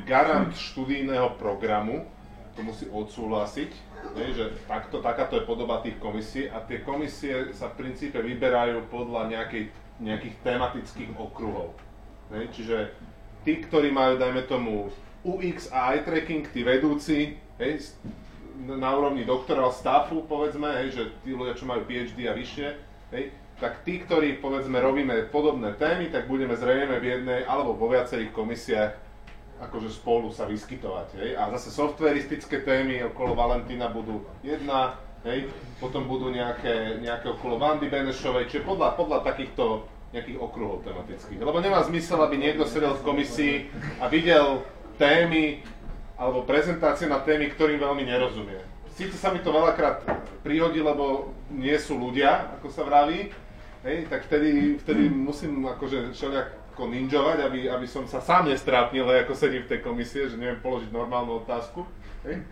Speaker 1: garant študijného programu, to musí odsúhlasiť, hej, že takto, takáto je podoba tých komisí a tie komisie sa v princípe vyberajú podľa nejakej, nejakých tematických okruhov. Hej, čiže tí, ktorí majú, dajme tomu, UX a eye tracking, tí vedúci, hej, na úrovni doktoral staffu, povedzme, hej, že tí ľudia, čo majú PhD a vyššie, hej, tak tí, ktorí, povedzme, robíme podobné témy, tak budeme zrejme v jednej alebo vo viacerých komisiách akože spolu sa vyskytovať, hej. A zase softveristické témy okolo Valentína budú jedna, hej, potom budú nejaké, nejaké okolo Vandy Benešovej, čiže podľa, podľa takýchto nejakých okruhov tematických. Lebo nemá zmysel, aby niekto sedel v komisii a videl témy alebo prezentácie na témy, ktorým veľmi nerozumie. Síce sa mi to veľakrát prihodí, lebo nie sú ľudia, ako sa vraví, hej, tak vtedy, vtedy musím akože všelijako ninjovať, aby, aby som sa sám nestrápnil, ako sedím v tej komisie, že neviem položiť normálnu otázku. Hej.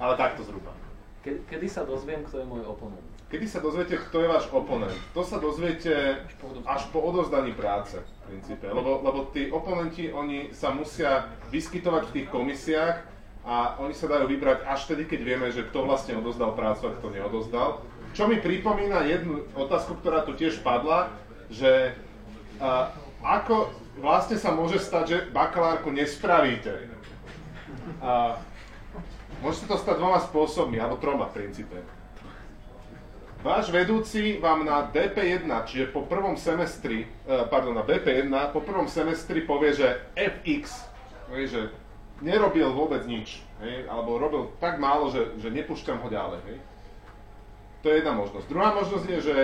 Speaker 1: Ale takto zhruba.
Speaker 11: Ke, kedy sa dozviem, kto je môj oponent?
Speaker 1: Kedy sa dozviete, kto je váš oponent? To sa dozviete až po odovzdaní práce, v princípe. Lebo, lebo tí oponenti, oni sa musia vyskytovať v tých komisiách a oni sa dajú vybrať až vtedy, keď vieme, že kto vlastne odozdal prácu a kto neodozdal. Čo mi pripomína jednu otázku, ktorá tu tiež padla, že a, ako vlastne sa môže stať, že bakalárku nespravíte. A, môže sa to stať dvoma spôsobmi, alebo troma v princípe. Váš vedúci vám na DP1, čiže po prvom semestri, eh, pardon, na BP1, po prvom semestri povie, že FX, že nerobil vôbec nič, hej, alebo robil tak málo, že, že nepúšťam ho ďalej. Hej. To je jedna možnosť. Druhá možnosť je, že,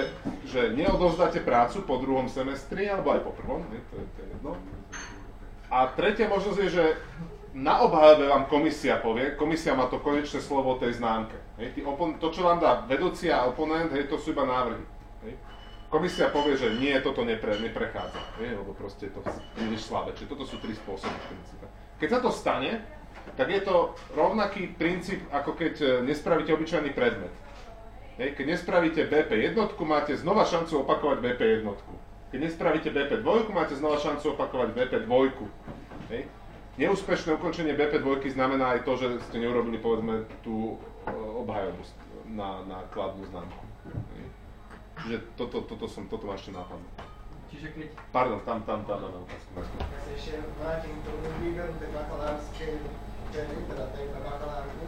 Speaker 1: že neodovzdáte prácu po druhom semestri, alebo aj po prvom, hej, to, je, to je jedno. A tretia možnosť je, že na obhajobe vám komisia povie, komisia má to konečné slovo o tej známke. Hej, opon- to, čo vám dá vedúci a oponent, hej, to sú iba návrhy. Hej. komisia povie, že nie, toto nepre, neprechádza, nie? lebo proste je to príliš slabé. Čiže toto sú tri spôsoby v princípe. Keď sa to stane, tak je to rovnaký princíp, ako keď e, nespravíte obyčajný predmet. Hej, keď nespravíte BP jednotku, máte znova šancu opakovať BP jednotku. Keď nespravíte BP dvojku, máte znova šancu opakovať BP dvojku. Hej. Neúspešné ukončenie BP dvojky znamená aj to, že ste neurobili povedzme tú e, obhajobu na, na kladnú známku. Čiže toto, toto, som, toto ešte nápadlo.
Speaker 4: Čiže keď...
Speaker 1: Pardon, tam, tam, tam, tam, tam, tam,
Speaker 12: Ja sa ešte vrátim k tomu výberu tej bakalárskej témy, teda tej na bakalárku.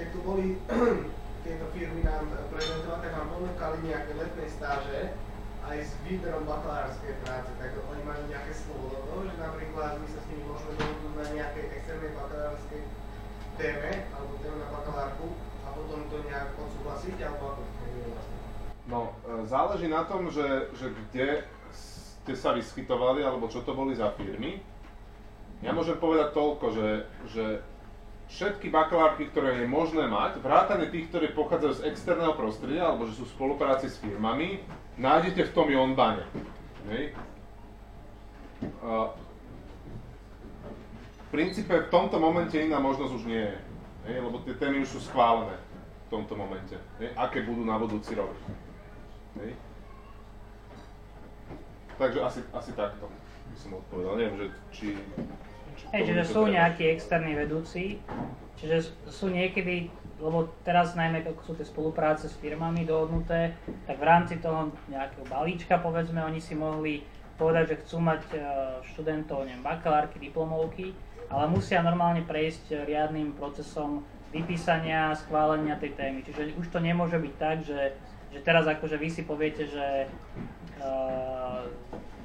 Speaker 12: Keď tu boli tieto firmy nám prezentovať, tak nám ponúkali nejaké letné stáže aj s výberom bakalárskej práce, tak oni majú nejaké slovo toho, že napríklad my sa s nimi môžeme dohodnúť na nejakej externej bakalárskej téme, alebo téme na bakalárku a potom to nejak odsúhlasiť, alebo ako to vlastne.
Speaker 1: No, e, záleží na tom, že, že kde ste sa vyskytovali, alebo čo to boli za firmy. Ja môžem povedať toľko, že, že všetky bakalárky, ktoré je možné mať, vrátane tých, ktoré pochádzajú z externého prostredia, alebo že sú v spolupráci s firmami, nájdete v tom Jonbane. Hej. V princípe v tomto momente iná možnosť už nie je, hej, lebo tie témy už sú schválené v tomto momente, hej, aké budú na budúci rok. Hej. Takže asi, asi takto by som odpovedal. Neviem, že či... či
Speaker 2: Hej, čiže sú
Speaker 1: treba.
Speaker 2: nejakí externí vedúci, čiže sú niekedy, lebo teraz najmä ako sú tie spolupráce s firmami dohodnuté, tak v rámci toho nejakého balíčka povedzme, oni si mohli povedať, že chcú mať e, študentov, neviem, bakalárky, diplomovky, ale musia normálne prejsť riadnym procesom vypísania, schválenia tej témy. Čiže už to nemôže byť tak, že, že teraz akože vy si poviete, že uh,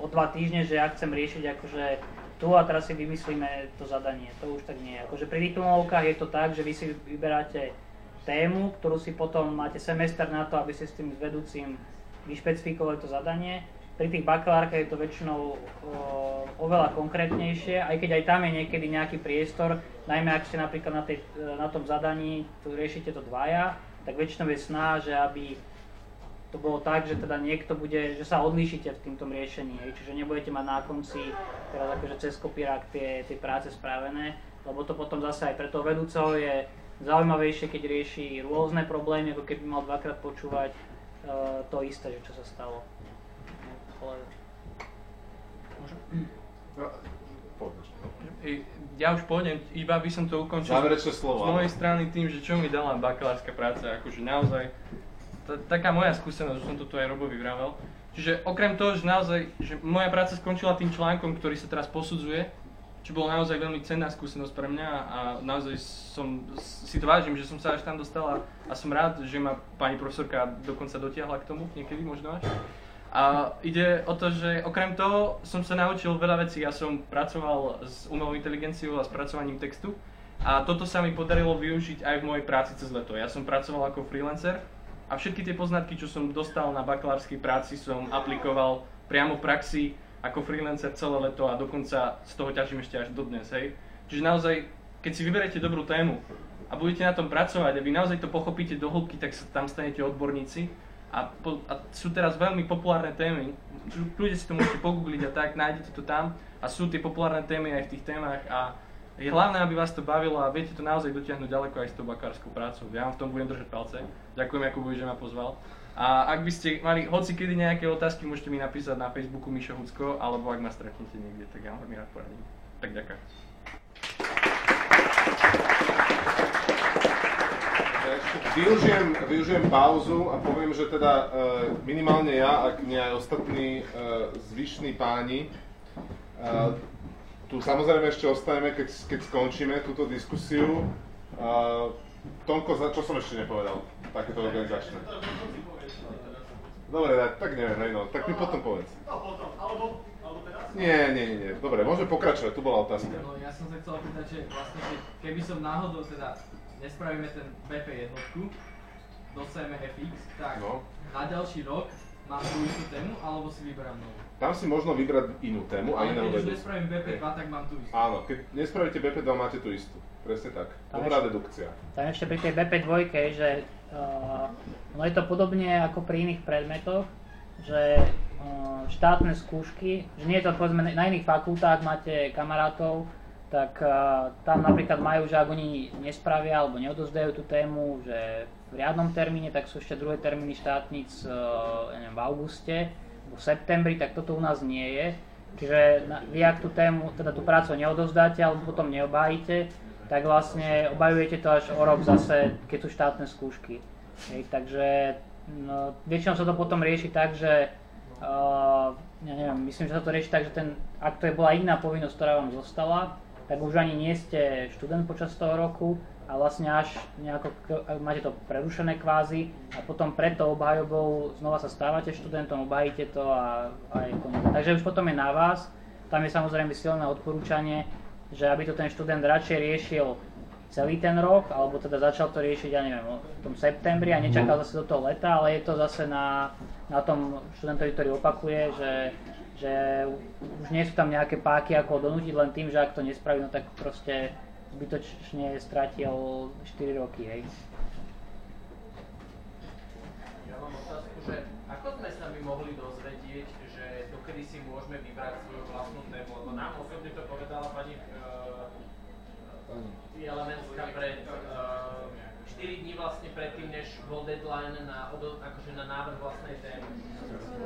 Speaker 2: o dva týždne, že ja chcem riešiť akože tu a teraz si vymyslíme to zadanie. To už tak nie je. Akože pri diplomovkách je to tak, že vy si vyberáte tému, ktorú si potom máte semester na to, aby ste s tým vedúcim vyšpecifikovali to zadanie. Pri tých bakalárkach je to väčšinou o, oveľa konkrétnejšie, aj keď aj tam je niekedy nejaký priestor, najmä ak ste napríklad na, tej, na tom zadaní, tu riešite to dvaja, tak väčšinou je snaha, že aby to bolo tak, že teda niekto bude, že sa odlíšite v týmto riešení, hej, čiže nebudete mať na konci teraz akože cez kopírák tie, tie práce spravené, lebo to potom zase aj pre toho vedúceho je zaujímavejšie, keď rieši rôzne problémy, ako keby mal dvakrát počúvať uh, to isté, že čo sa stalo. Ale...
Speaker 1: No,
Speaker 4: Ja už pôjdem, iba by som to ukončil
Speaker 1: Záverečné slovo,
Speaker 4: z mojej strany tým, že čo mi dala bakalárska práca, akože naozaj, t- taká moja skúsenosť, že som to tu aj Robovi vravel. Čiže okrem toho, že naozaj, že moja práca skončila tým článkom, ktorý sa teraz posudzuje, čo bolo naozaj veľmi cenná skúsenosť pre mňa a naozaj som, si to vážim, že som sa až tam dostala a som rád, že ma pani profesorka dokonca dotiahla k tomu, niekedy možno až. A ide o to, že okrem toho som sa naučil veľa vecí. Ja som pracoval s umelou inteligenciou a spracovaním textu a toto sa mi podarilo využiť aj v mojej práci cez leto. Ja som pracoval ako freelancer a všetky tie poznatky, čo som dostal na bakalárskej práci, som aplikoval priamo v praxi ako freelancer celé leto a dokonca z toho ťažím ešte až dodnes, hej. Čiže naozaj, keď si vyberete dobrú tému a budete na tom pracovať a vy naozaj to pochopíte do hĺbky, tak sa tam stanete odborníci a, po, a sú teraz veľmi populárne témy, ľudia si to môžete pogoogliť a tak, nájdete to tam a sú tie populárne témy aj v tých témach a je hlavné, aby vás to bavilo a viete to naozaj dotiahnuť ďaleko aj s tou bakárskou prácou. Ja vám v tom budem držať palce. Ďakujem Jakubovi, že ma pozval. A ak by ste mali hoci kedy nejaké otázky, môžete mi napísať na Facebooku Mišo Hucko, alebo ak ma stretnete niekde, tak ja vám veľmi rád poradím. Tak ďakujem.
Speaker 1: Využijem, využijem pauzu a poviem, že teda e, minimálne ja, ak nie aj ostatní e, zvyšní páni, e, tu samozrejme ešte ostaneme, keď, keď skončíme túto diskusiu. E, Tonko, čo som ešte nepovedal? Takéto organizačné. Dobre, tak, neviem, hej no, tak mi potom povedz.
Speaker 10: No potom, alebo, alebo teraz?
Speaker 1: Nie, nie, nie, nie. Dobre, môžeme pokračovať, tu bola otázka.
Speaker 13: No ja som sa chcel opýtať, že vlastne keď, keby som náhodou teda nespravíme ten BP jednotku, dosajeme FX, tak
Speaker 1: No.
Speaker 13: na ďalší rok mám tú istú tému, alebo si vyberám novú.
Speaker 1: Tam si možno vybrať inú tému a
Speaker 13: Ale
Speaker 1: iného
Speaker 13: keď už nespravím BP2, tak mám tú istú.
Speaker 1: Áno, keď nespravíte BP2, máte tú istú. Presne tak.
Speaker 2: Tam
Speaker 1: Dobrá
Speaker 2: ešte-
Speaker 1: dedukcia.
Speaker 2: Tam ešte pri tej BP2, že uh, no je to podobne ako pri iných predmetoch, že štátne skúšky, že nie je to povedzme na iných fakultách máte kamarátov, tak uh, tam napríklad majú, že ak oni nespravia alebo neodozdajú tú tému, že v riadnom termíne, tak sú ešte druhé termíny štátnic uh, neviem, v auguste, v septembri, tak toto u nás nie je. Čiže na, vy ak tú tému, teda tú prácu neodozdáte alebo potom neobájite, tak vlastne obajujete to až o rok zase, keď sú štátne skúšky. Hej, takže no, väčšinou sa to potom rieši tak, že uh, ja neviem, myslím, že sa to rieši tak, že ten, ak to je bola iná povinnosť, ktorá vám zostala, tak už ani nie ste študent počas toho roku a vlastne až nejako, máte to prerušené kvázi a potom preto obhajobou znova sa stávate študentom, obhajíte to a, a je koniec. Takže už potom je na vás, tam je samozrejme silné odporúčanie, že aby to ten študent radšej riešil celý ten rok, alebo teda začal to riešiť, ja neviem, v tom septembri a nečakal zase do toho leta, ale je to zase na, na tom študentovi, ktorý opakuje, že že už nie sú tam nejaké páky, ako ho donútiť len tým, že ak to nespraví, no tak proste zbytočne stratil 4 roky, hej.
Speaker 9: Ja mám otázku, že ako sme sa my mohli dozvedieť, že dokedy si môžeme vybrať svoju vlastnú tému, lebo nám osobne to povedala pani uh, Jelemenská pred uh, 4 dní vlastne predtým, než bol deadline na, akože na návrh vlastnej témy.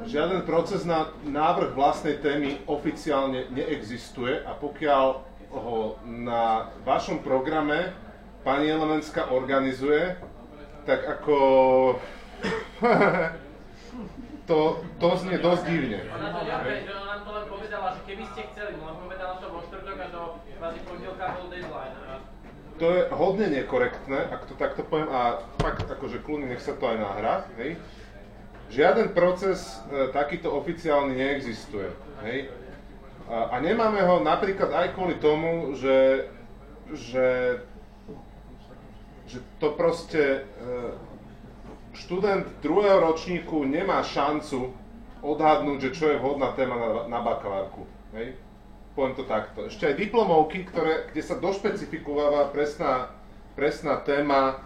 Speaker 1: Žiaden proces na návrh vlastnej témy oficiálne neexistuje a pokiaľ ho na vašom programe pani Elemenská organizuje, tak ako... to, to znie dosť divne.
Speaker 9: Ona to že ona to len povedala, že keby ste chceli, len povedala to vo štvrtok a do kvázi pondelka bol deadline
Speaker 1: to je hodne nekorektné, ak to takto poviem, a fakt akože kľudne nech sa to aj nahrá, hej. Žiaden proces e, takýto oficiálny neexistuje, hej. A, a nemáme ho napríklad aj kvôli tomu, že, že, že to proste e, študent druhého ročníku nemá šancu odhadnúť, že čo je vhodná téma na, na bakalárku, hej poviem to takto. Ešte aj diplomovky, ktoré, kde sa došpecifikováva presná, presná téma,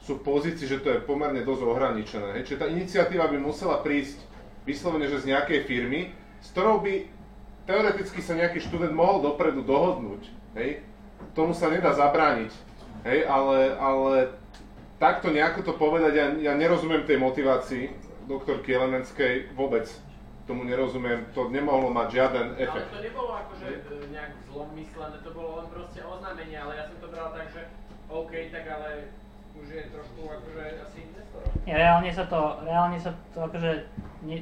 Speaker 1: sú v pozícii, že to je pomerne dosť ohraničené. Hej. Čiže tá iniciatíva by musela prísť vyslovene, že z nejakej firmy, s ktorou by teoreticky sa nejaký študent mohol dopredu dohodnúť. Hej. Tomu sa nedá zabrániť. Hej, ale, ale takto nejako to povedať, ja, ja nerozumiem tej motivácii doktorky Elemenskej vôbec tomu nerozumiem, to nemohlo mať žiaden efekt.
Speaker 9: Ale to nebolo akože e, nejak zlomyslené, to bolo len proste oznámenie, ale ja som to bral tak, že OK, tak ale už je trošku akože asi neskoro.
Speaker 2: Reálne sa to, reálne sa to akože ne,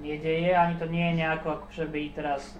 Speaker 2: nedeje, ani to nie je nejako akože by teraz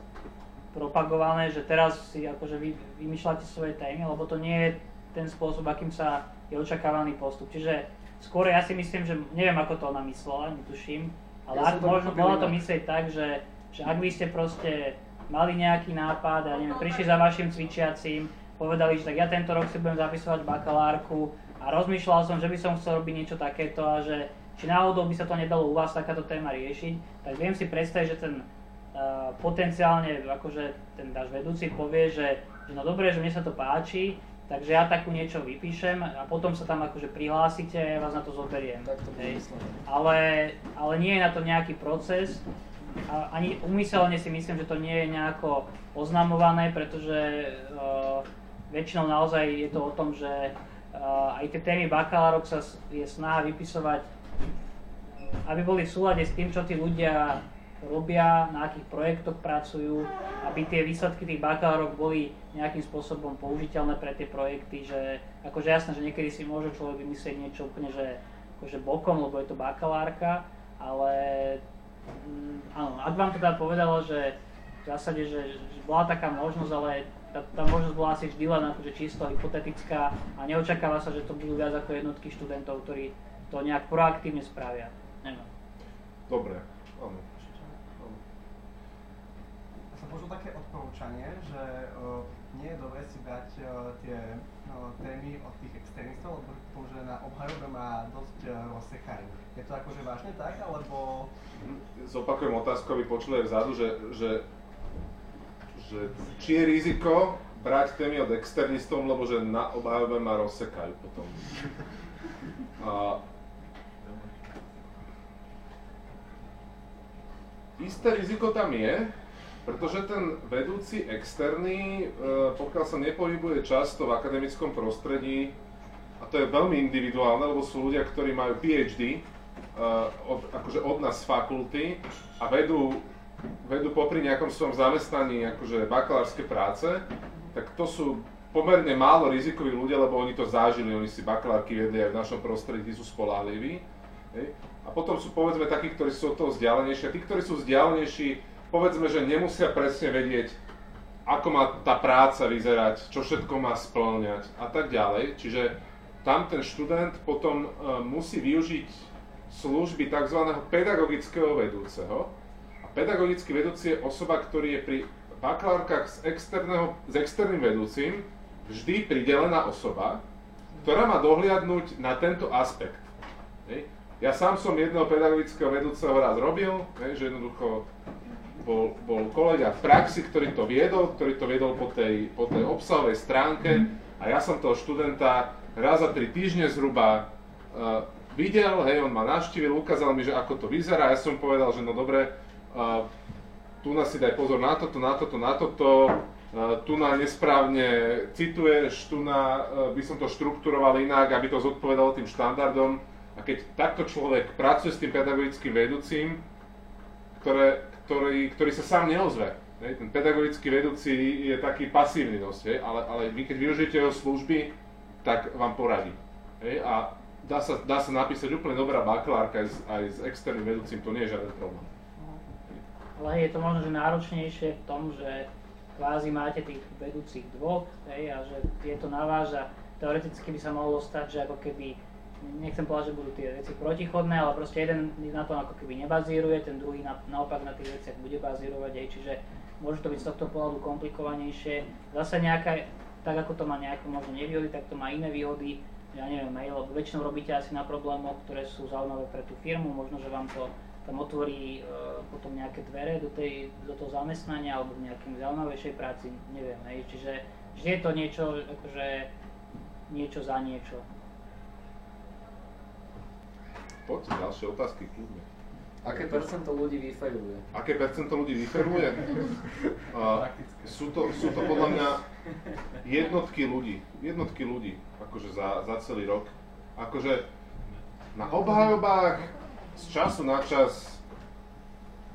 Speaker 2: propagované, že teraz si akože vy, vymýšľate svoje témy, lebo to nie je ten spôsob, akým sa je očakávaný postup. Čiže skôr ja si myslím, že neviem, ako to ona myslela, netuším, ale ja ak možno bolo to myslieť tak, že, že ak by ste proste mali nejaký nápad a neviem, prišli za vašim cvičiacím, povedali, že tak ja tento rok si budem zapisovať bakalárku a rozmýšľal som, že by som chcel robiť niečo takéto a že či náhodou by sa to nedalo u vás takáto téma riešiť, tak viem si predstaviť, že ten uh, potenciálne, akože ten náš vedúci povie, že, že no dobre, že mne sa to páči, Takže ja takú niečo vypíšem a potom sa tam akože prihlásite a ja vás na to zoberiem. Tak to ale, ale nie je na to nejaký proces. A ani umyselne si myslím, že to nie je nejako oznamované, pretože uh, väčšinou naozaj je to o tom, že uh, aj tie témy bakalárok sa je snaha vypisovať, aby boli v súlade s tým, čo tí ľudia robia, na akých projektoch pracujú, aby tie výsledky tých bakalárok boli nejakým spôsobom použiteľné pre tie projekty, že akože jasné, že niekedy si môže človek vymyslieť niečo úplne, že akože bokom, lebo je to bakalárka, ale mm, áno, ak vám teda povedalo, že v zásade, že, že bola taká možnosť, ale tá, tá možnosť bola asi vždy len akože čisto hypotetická a neočakáva sa, že to budú viac ako jednotky študentov, ktorí to nejak proaktívne spravia. Neviem.
Speaker 1: Dobre, áno
Speaker 12: možno také odporúčanie, že uh, nie je dobré si brať uh, tie uh, témy od tých extrémistov, lebo to, že na obhajobe má dosť uh, rozsekajú. Je to akože vážne tak, alebo...
Speaker 1: Zopakujem otázku, aby počuli aj vzadu, že, že, že či je riziko brať témy od externistov, lebo že na obhajobe ma rozsekajú potom. A, isté riziko tam je, pretože ten vedúci externý, e, pokiaľ sa nepohybuje často v akademickom prostredí, a to je veľmi individuálne, lebo sú ľudia, ktorí majú PhD, uh, od, akože od nás z fakulty a vedú, vedú popri nejakom svojom zamestnaní akože bakalárske práce, tak to sú pomerne málo rizikoví ľudia, lebo oni to zažili, oni si bakalárky vedli aj v našom prostredí, sú spolahliví. A potom sú povedzme takí, ktorí sú od toho vzdialenejší a tí, ktorí sú vzdialenejší, povedzme, že nemusia presne vedieť, ako má tá práca vyzerať, čo všetko má splňať a tak ďalej. Čiže tam ten študent potom uh, musí využiť služby tzv. pedagogického vedúceho. Pedagogický vedúci je osoba, ktorý je pri bakalárkach s, externého, s externým vedúcim vždy pridelená osoba, ktorá má dohliadnúť na tento aspekt. Ja sám som jedného pedagogického vedúceho raz robil, že jednoducho bol, bol kolega v praxi, ktorý to viedol, ktorý to viedol po tej, po tej obsahovej stránke a ja som toho študenta raz za tri týždne zhruba uh, videl, hej, on ma navštívil, ukázal mi, že ako to vyzerá, ja som povedal, že no dobre, tu nás si daj pozor na toto, na toto, na toto, tu na nesprávne cituješ, tu na, uh, by som to štrukturoval inak, aby to zodpovedalo tým štandardom, a keď takto človek pracuje s tým pedagogickým vedúcim, ktoré, ktorý, ktorý sa sám neozve, ten pedagogický vedúci je taký pasívny dosť, ale, ale vy keď využijete jeho služby, tak vám poradí. A dá sa, dá sa napísať úplne dobrá bakalárka aj s, aj s externým vedúcim, to nie je žiaden problém.
Speaker 2: Ale je to možno že náročnejšie v tom, že kvázi máte tých vedúcich dvoch, hej, a že je to na vás a teoreticky by sa mohlo stať, že ako keby nechcem povedať, že budú tie veci protichodné, ale proste jeden na tom ako keby nebazíruje, ten druhý na, naopak na tých veciach bude bazírovať, aj, čiže môže to byť z tohto pohľadu komplikovanejšie. Zase nejaká, tak ako to má nejaké možno nevýhody, tak to má iné výhody, ja neviem, lebo väčšinou robíte asi na problémoch, ktoré sú zaujímavé pre tú firmu, možno, že vám to tam otvorí e, potom nejaké dvere do, tej, do toho zamestnania alebo v nejakým zaujímavejšej práci, neviem, hej. Čiže že je to niečo, akože niečo za niečo.
Speaker 1: Poďte, ďalšie otázky, kľudne.
Speaker 11: Aké percento ľudí vyfailuje?
Speaker 1: Aké percento ľudí vyfailuje? Uh, sú, to, sú to podľa mňa jednotky ľudí, jednotky ľudí, akože za, za celý rok. Akože na obhajobách z času na čas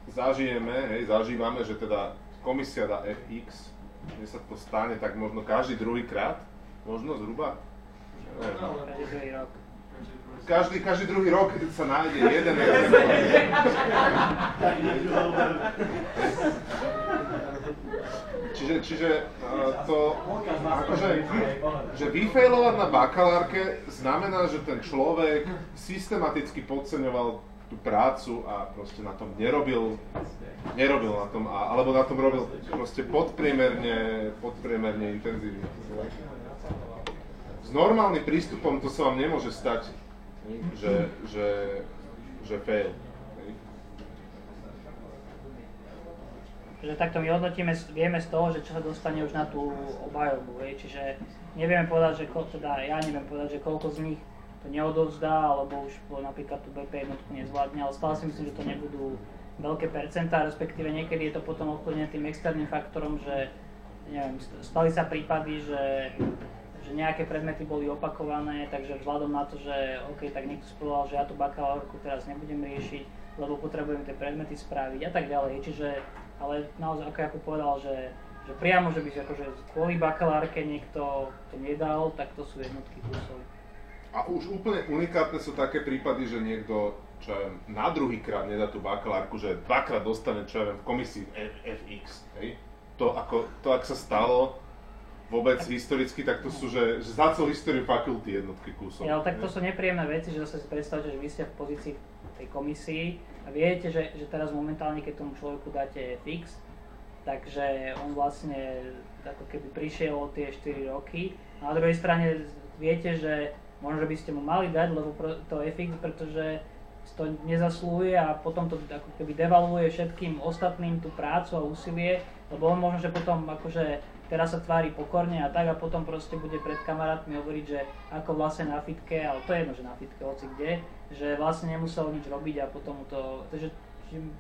Speaker 1: zažijeme, hej, zažívame, že teda komisia dá FX, kde sa to stane tak možno každý druhý krát, možno zhruba.
Speaker 2: Každý druhý rok
Speaker 1: každý, každý druhý rok sa nájde jeden Čiže, čiže uh, to, akože, že vyfailovať na bakalárke znamená, že ten človek systematicky podceňoval tú prácu a proste na tom nerobil, nerobil na tom, alebo na tom robil proste podpriemerne, podpriemerne intenzívne. S normálnym prístupom to sa vám nemôže stať že, že, že fail.
Speaker 2: Že takto my hodnotíme, vieme z toho, že čo sa dostane už na tú obhajobu, čiže nevieme povedať, že teda ja neviem povedať, že koľko z nich to neodovzdá, alebo už napríklad tú BP jednotku nezvládne, ale stále si myslím, že to nebudú veľké percentá, respektíve niekedy je to potom ovplyvnené tým externým faktorom, že neviem, stali sa prípady, že že nejaké predmety boli opakované, takže vzhľadom na to, že OK, tak niekto si povedal, že ja tú bakalárku teraz nebudem riešiť, lebo potrebujem tie predmety spraviť a tak ďalej. Čiže, ale naozaj, ako Jakub povedal, že, že priamo, že by si akože kvôli bakalárke niekto to nedal, tak to sú jednotky kusov.
Speaker 1: A už úplne unikátne sú také prípady, že niekto, čo ja viem, na druhý krát nedá tú bakalárku, že dvakrát dostane, čo ja viem, v komisii FX, hej? To, ako, to, ak sa stalo, vôbec historicky, tak to sú, že, že za celú históriu fakulty jednotky kúsov.
Speaker 2: Ja, ale tak to sú nepríjemné veci, že zase si predstavte, že vy ste v pozícii tej komisii a viete, že, že teraz momentálne, keď tomu človeku dáte fix, takže on vlastne ako keby prišiel o tie 4 roky. A na druhej strane viete, že možno by ste mu mali dať, lebo to je fix, pretože to nezaslúhuje a potom to ako keby devalvuje všetkým ostatným tú prácu a úsilie, lebo on možno, že potom akože teraz sa tvári pokorne a tak a potom proste bude pred kamarátmi hovoriť, že ako vlastne na fitke, ale to je jedno, že na fitke, hoci kde, že vlastne nemusel nič robiť a potom to, takže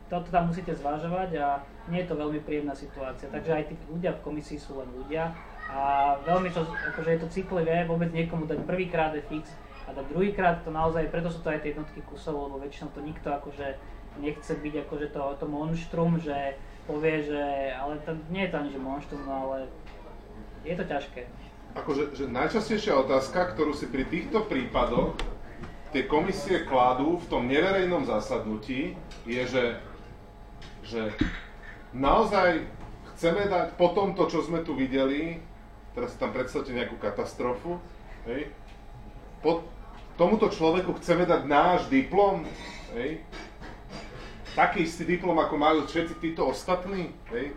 Speaker 2: toto tam musíte zvažovať a nie je to veľmi príjemná situácia. Takže aj tí ľudia v komisii sú len ľudia a veľmi to, akože je to citlivé vôbec niekomu dať prvýkrát fix a dať druhýkrát to naozaj, preto sú to aj tie jednotky kusov, lebo väčšinou to nikto akože nechce byť akože to, to monštrum, že povie, že ale to, nie je to ani že monštrum, no ale je to ťažké.
Speaker 1: Akože že najčastejšia otázka, ktorú si pri týchto prípadoch tie komisie kladú v tom neverejnom zasadnutí, je, že, že naozaj chceme dať po tomto, čo sme tu videli, teraz si tam predstavte nejakú katastrofu, hej, po tomuto človeku chceme dať náš diplom, hej, taký istý diplom, ako majú všetci títo ostatní, hej,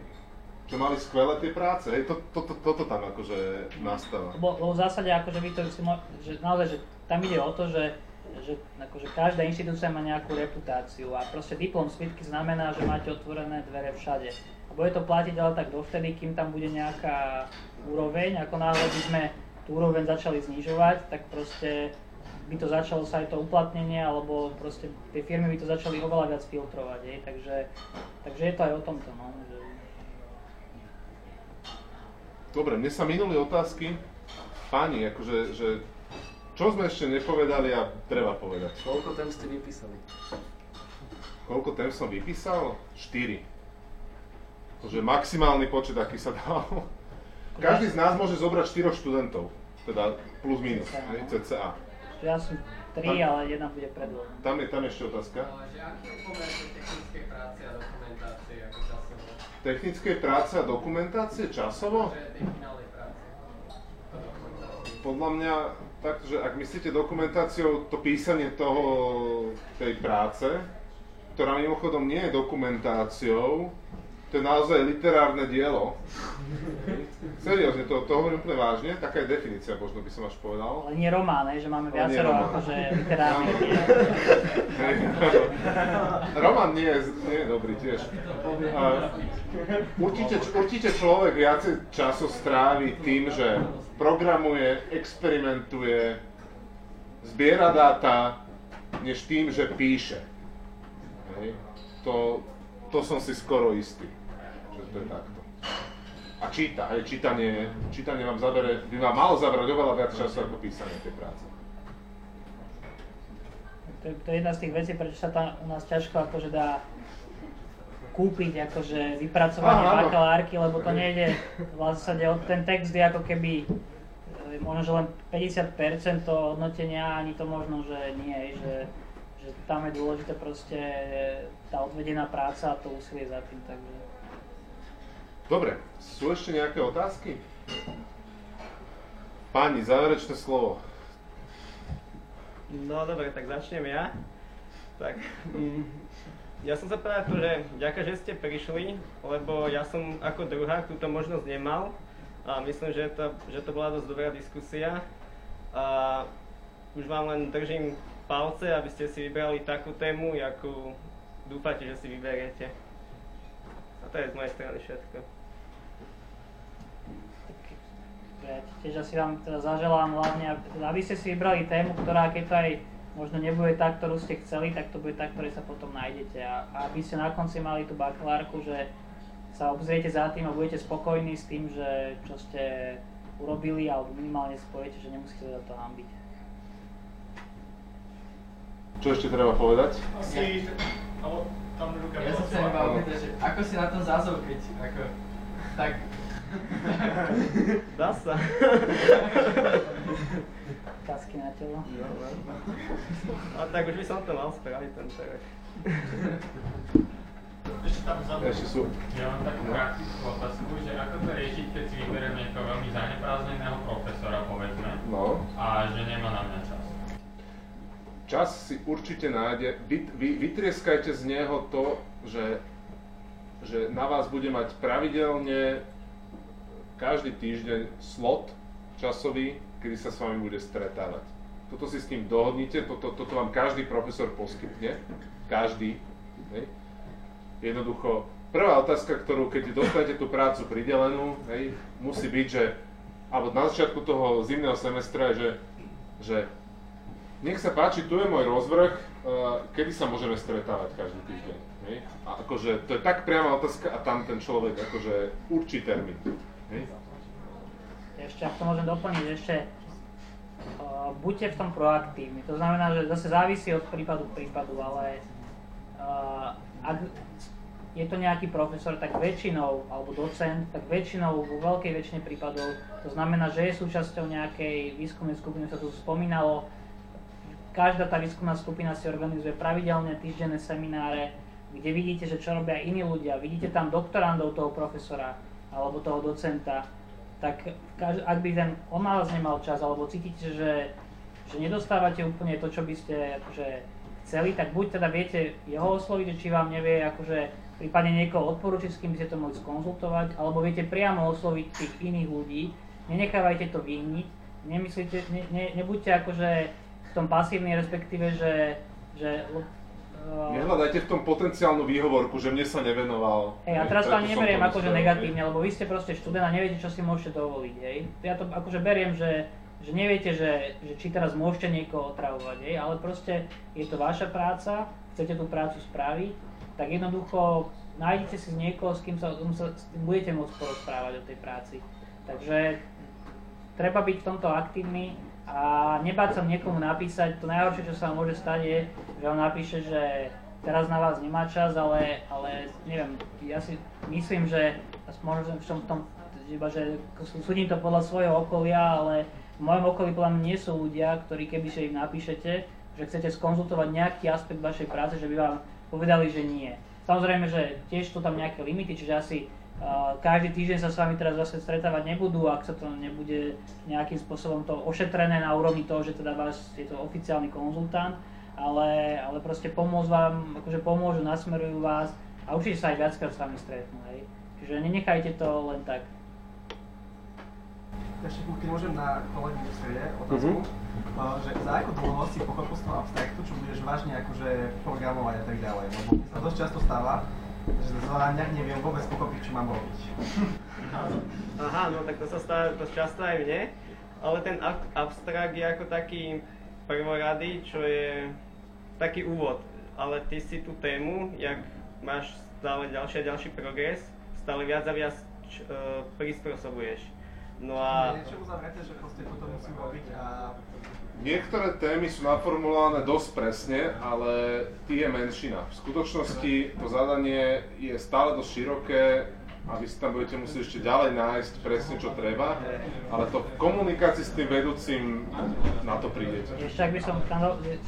Speaker 1: čo mali skvelé tie práce, hej, to, to, to, toto tam akože nastáva.
Speaker 2: Lebo, lebo v zásade akože vy to si mo- že naozaj, že tam ide o to, že že akože každá inštitúcia má nejakú reputáciu a proste diplom svitky znamená, že máte otvorené dvere všade. Bude to platiť ale tak dovtedy, kým tam bude nejaká úroveň, ako náhle by sme tú úroveň začali znižovať, tak proste by to začalo sa aj to uplatnenie, alebo proste tie firmy by to začali oveľa viac filtrovať, jej. Takže, takže je to aj o tomto. No, že...
Speaker 1: Dobre, mne sa minuli otázky. Páni, akože, že čo sme ešte nepovedali a treba povedať?
Speaker 11: Koľko tém ste vypísali?
Speaker 1: Koľko tém som vypísal? 4. Je maximálny počet, aký sa dal. Každý z nás môže zobrať 4 študentov, teda plus minus, CCA.
Speaker 2: Ja som 3, ale jedna bude predložená.
Speaker 1: Tam je, tam ešte otázka.
Speaker 9: Že technické práce a dokumentácie časovo?
Speaker 1: Technické práce a dokumentácie časovo?
Speaker 9: Že finálnej práce.
Speaker 1: Podľa mňa tak, že ak myslíte dokumentáciou to písanie toho, tej práce, ktorá mimochodom nie je dokumentáciou, to je naozaj literárne dielo. Seriózne, to, to hovorím úplne vážne, taká je definícia, možno by som až povedal.
Speaker 2: Ale nie román, že máme viacero akože literárnych diel.
Speaker 1: román nie je, nie je dobrý tiež. Uh, určite, určite človek viacej času strávi tým, že programuje, experimentuje, zbiera dáta, než tým, že píše. Hej. To, to som si skoro istý že to je takto. A číta, hej, čítanie, čítanie vám zabere, by vám malo zabrať oveľa viac času ako písanie tej práce.
Speaker 2: To, to je jedna z tých vecí, prečo sa tam u nás ťažko akože dá kúpiť akože vypracovanie Aha, bakalárky, lebo to nejde v zásade ten text je ako keby e, možno, že len 50% to hodnotenia, ani to možno, že nie, že, že tam je dôležité proste tá odvedená práca a to úsilie za tým, takže
Speaker 1: Dobre, sú ešte nejaké otázky? Páni, záverečné slovo.
Speaker 3: No dobre, tak začnem ja. Tak, mm, ja som sa práve že ďakujem, že ste prišli, lebo ja som ako druhá túto možnosť nemal a myslím, že to, že to bola dosť dobrá diskusia. A už vám len držím palce, aby ste si vybrali takú tému, akú dúfate, že si vyberiete. A to je z mojej strany všetko.
Speaker 2: Ja tiež asi vám teda zaželám hlavne, aby ste si vybrali tému, ktorá keď to aj možno nebude tá, ktorú ste chceli, tak to bude tá, ktorej sa potom nájdete. A, a aby ste na konci mali tú bakalárku, že sa obzriete za tým a budete spokojní s tým, že čo ste urobili, alebo minimálne spojete, že nemusíte za to hambiť.
Speaker 1: Čo ešte treba povedať?
Speaker 10: Asi, alebo tam ruka
Speaker 9: Ja sa chcem iba opýtať, že ako si na tom zázol, keď ako, tak
Speaker 3: Dá sa.
Speaker 2: Kasky na telo.
Speaker 3: No, no. A tak už by som to mal spraviť tento rok.
Speaker 10: Ešte tam za
Speaker 1: Ešte sú.
Speaker 6: Ja mám takú praktickú otázku, že ako to riešiť, keď si vyberiem nejakého veľmi zaneprázdneného profesora, povedzme,
Speaker 1: No.
Speaker 6: a že nemá na mňa čas.
Speaker 1: Čas si určite nájde. Vy, vy, vytrieskajte z neho to, že, že na vás bude mať pravidelne každý týždeň slot časový, kedy sa s vami bude stretávať. Toto si s ním dohodnite, toto, toto vám každý profesor poskytne. Každý. Hej. Jednoducho, prvá otázka, ktorú keď dostanete tú prácu pridelenú, hej, musí byť, že alebo na začiatku toho zimného semestra že, že nech sa páči, tu je môj rozvrh, eh, kedy sa môžeme stretávať každý týždeň. Hej? A akože to je tak priama otázka a tam ten človek akože určí termín. Hej?
Speaker 2: Ešte, ak to môžem doplniť, ešte uh, buďte v tom proaktívni. To znamená, že zase závisí od prípadu k prípadu, ale uh, ak je to nejaký profesor, tak väčšinou, alebo docent, tak väčšinou, vo veľkej väčšine prípadov, to znamená, že je súčasťou nejakej výskumnej skupiny, sa tu spomínalo, každá tá výskumná skupina si organizuje pravidelne týždenné semináre, kde vidíte, že čo robia iní ľudia, vidíte tam doktorandov toho profesora alebo toho docenta, tak ak by ten on na nemal čas, alebo cítite, že, že nedostávate úplne to, čo by ste akože chceli, tak buď teda viete jeho osloviť, či vám nevie akože prípadne niekoho odporúčiť, s kým by ste to mohli skonzultovať, alebo viete priamo osloviť tých iných ľudí, nenechávajte to vyhniť, nemyslíte, ne, ne, nebuďte akože v tom pasívni, respektíve, že, že
Speaker 1: Nehľadajte v tom potenciálnu výhovorku, že mne sa nevenoval.
Speaker 2: Hej, a teraz to ani neberiem akože negatívne, lebo vy ste proste študent a neviete, čo si môžete dovoliť, hej. Ja to akože beriem, že, že neviete, že, že či teraz môžete niekoho otravovať, hej, ale proste je to vaša práca, chcete tú prácu spraviť, tak jednoducho nájdete si niekoho, s kým sa, sa s kým budete môcť porozprávať o tej práci. Takže treba byť v tomto aktívny, a nebáť sa niekomu napísať, to najhoršie, čo sa vám môže stať je, že on napíše, že teraz na vás nemá čas, ale, ale neviem, ja si myslím, že možno v tom, tom iba, že súdim to podľa svojho okolia, ale v mojom okolí podľa mňa nie sú ľudia, ktorí keby sa im napíšete, že chcete skonzultovať nejaký aspekt vašej práce, že by vám povedali, že nie. Samozrejme, že tiež sú tam nejaké limity, čiže asi každý týždeň sa s vami teraz zase stretávať nebudú, ak sa to nebude nejakým spôsobom to ošetrené na úrovni toho, že teda vás je to oficiálny konzultant, ale, ale proste pomôcť vám, akože pomôžu, nasmerujú vás a určite sa aj viackrát s vami stretnú, hej. Čiže nenechajte to len tak.
Speaker 12: Ešte keď môžem na kolegy v strede otázku, mm-hmm. že za ako dlho si pochopil z toho abstraktu, čo budeš vážne akože programovať a tak ďalej, lebo sa dosť často stáva, že za neviem vôbec pochopiť, čo mám robiť.
Speaker 3: Aha, no tak to sa stáva dosť často aj mne, ale ten abstrakt je ako taký prvorady, čo je taký úvod, ale ty si tú tému, jak máš stále ďalší a ďalší progres, stále viac a viac č, uh, prispôsobuješ. No a...
Speaker 12: Niečo uzavreté, že proste toto musím robiť a
Speaker 1: Niektoré témy sú naformulované dosť presne, ale ty je menšina. V skutočnosti to zadanie je stále dosť široké a vy si tam budete musieť ešte ďalej nájsť presne, čo treba, ale to v komunikácii s tým vedúcim na to prídete.
Speaker 2: Ešte ak by som,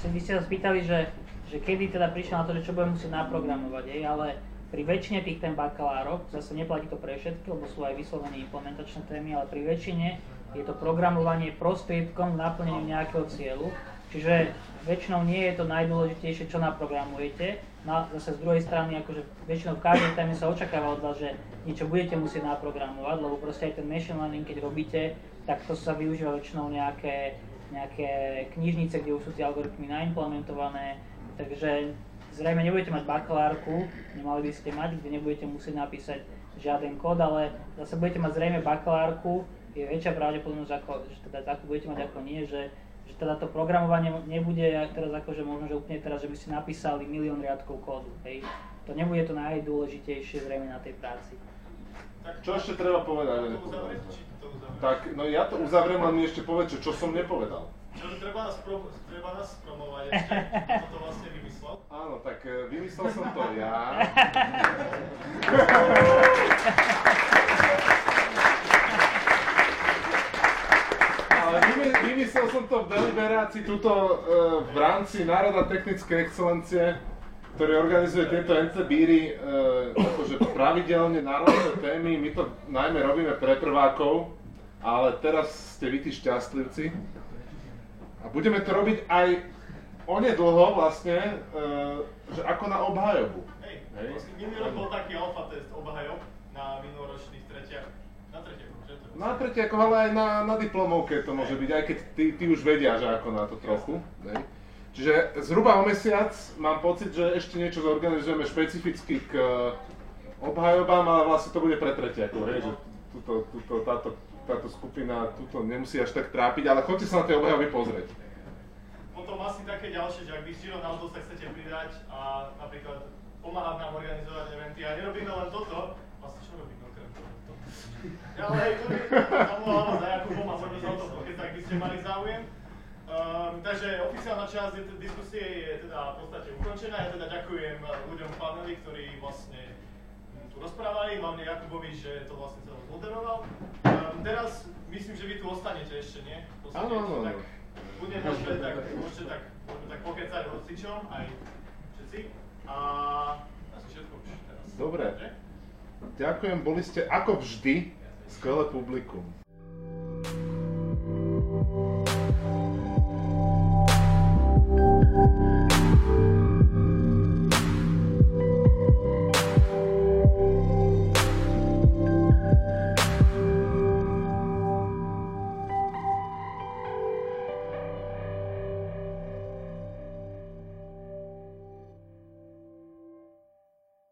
Speaker 2: vy ste sa spýtali, že, že kedy teda prišiel na to, že čo budem musieť naprogramovať, jej, ale pri väčšine tých tém bakalárov, zase neplatí to pre všetky, lebo sú aj vyslovené implementačné témy, ale pri väčšine je to programovanie prostriedkom naplneniu nejakého cieľu. Čiže väčšinou nie je to najdôležitejšie, čo naprogramujete. No zase z druhej strany, akože väčšinou v každej téme sa očakáva od vás, že niečo budete musieť naprogramovať, lebo proste aj ten machine learning, keď robíte, tak to sa využíva väčšinou nejaké, nejaké knižnice, kde už sú tie algoritmy naimplementované. Takže zrejme nebudete mať bakalárku, nemali by ste mať, kde nebudete musieť napísať žiaden kód, ale zase budete mať zrejme bakalárku, je väčšia pravdepodobnosť, ako, že teda takú budete mať ako nie, že, že teda to programovanie nebude teraz ako, že možno, že úplne teraz, že by ste napísali milión riadkov kódu, hej. To nebude to najdôležitejšie zrejme na tej práci.
Speaker 1: Tak čo ešte treba povedať? To uzavrieť, to Tak, no ja to uzavriem, len mi ešte povedz, čo som nepovedal.
Speaker 10: Čo, treba nás, pro, treba nás promovať ešte? Kto to vlastne vymyslel?
Speaker 1: Áno, tak e, vymyslel som to ja. ale vymyslel som to v deliberácii tuto uh, v rámci Národa technickej excelencie, ktorý organizuje tieto NCBíry uh, akože pravidelne národné témy. My to najmä robíme pre prvákov, ale teraz ste vy tí šťastlivci. A budeme to robiť aj onedlho vlastne, uh, že ako na obhajobu.
Speaker 10: Hej, Hej. minulý rok bol taký alfa test obhajob na minuloročných tretiach. Na
Speaker 1: na ako ale aj na, na diplomovke to môže byť, aj keď ty, ty už vedia, že ako na to trochu. Ne? Čiže zhruba o mesiac mám pocit, že ešte niečo zorganizujeme špecificky k eh, obhajobám, ale vlastne to bude pre tretiakov, hej, že tuto, tuto, táto, táto skupina tuto nemusí až tak trápiť, ale chodte sa na tie obhajoby pozrieť.
Speaker 10: potom asi také ďalšie, že ak vy s Giro sa chcete pridať a napríklad pomáhať nám organizovať eventy a nerobíme len toto, vlastne čo robíme? Ale hej, to by tam alebo za Jakubom a môžeme sa o to pokecať, ak by ste mali záujem. Um, takže oficiálna časť diskusie je teda v podstate ukončená. Ja teda ďakujem ľuďom v paneli, ktorí vlastne tu rozprávali, hlavne Jakubovi, že to vlastne celé moderoval. Um, teraz myslím, že vy tu ostanete ešte, nie?
Speaker 1: Áno, áno, áno.
Speaker 10: Tak budem môžete tak, môžete tak, môžeme tak pokecať hocičom, aj všetci. A asi všetko už teraz.
Speaker 1: Dobre.
Speaker 10: Že?
Speaker 1: Ďakujem, boli ste ako vždy skvelé publikum.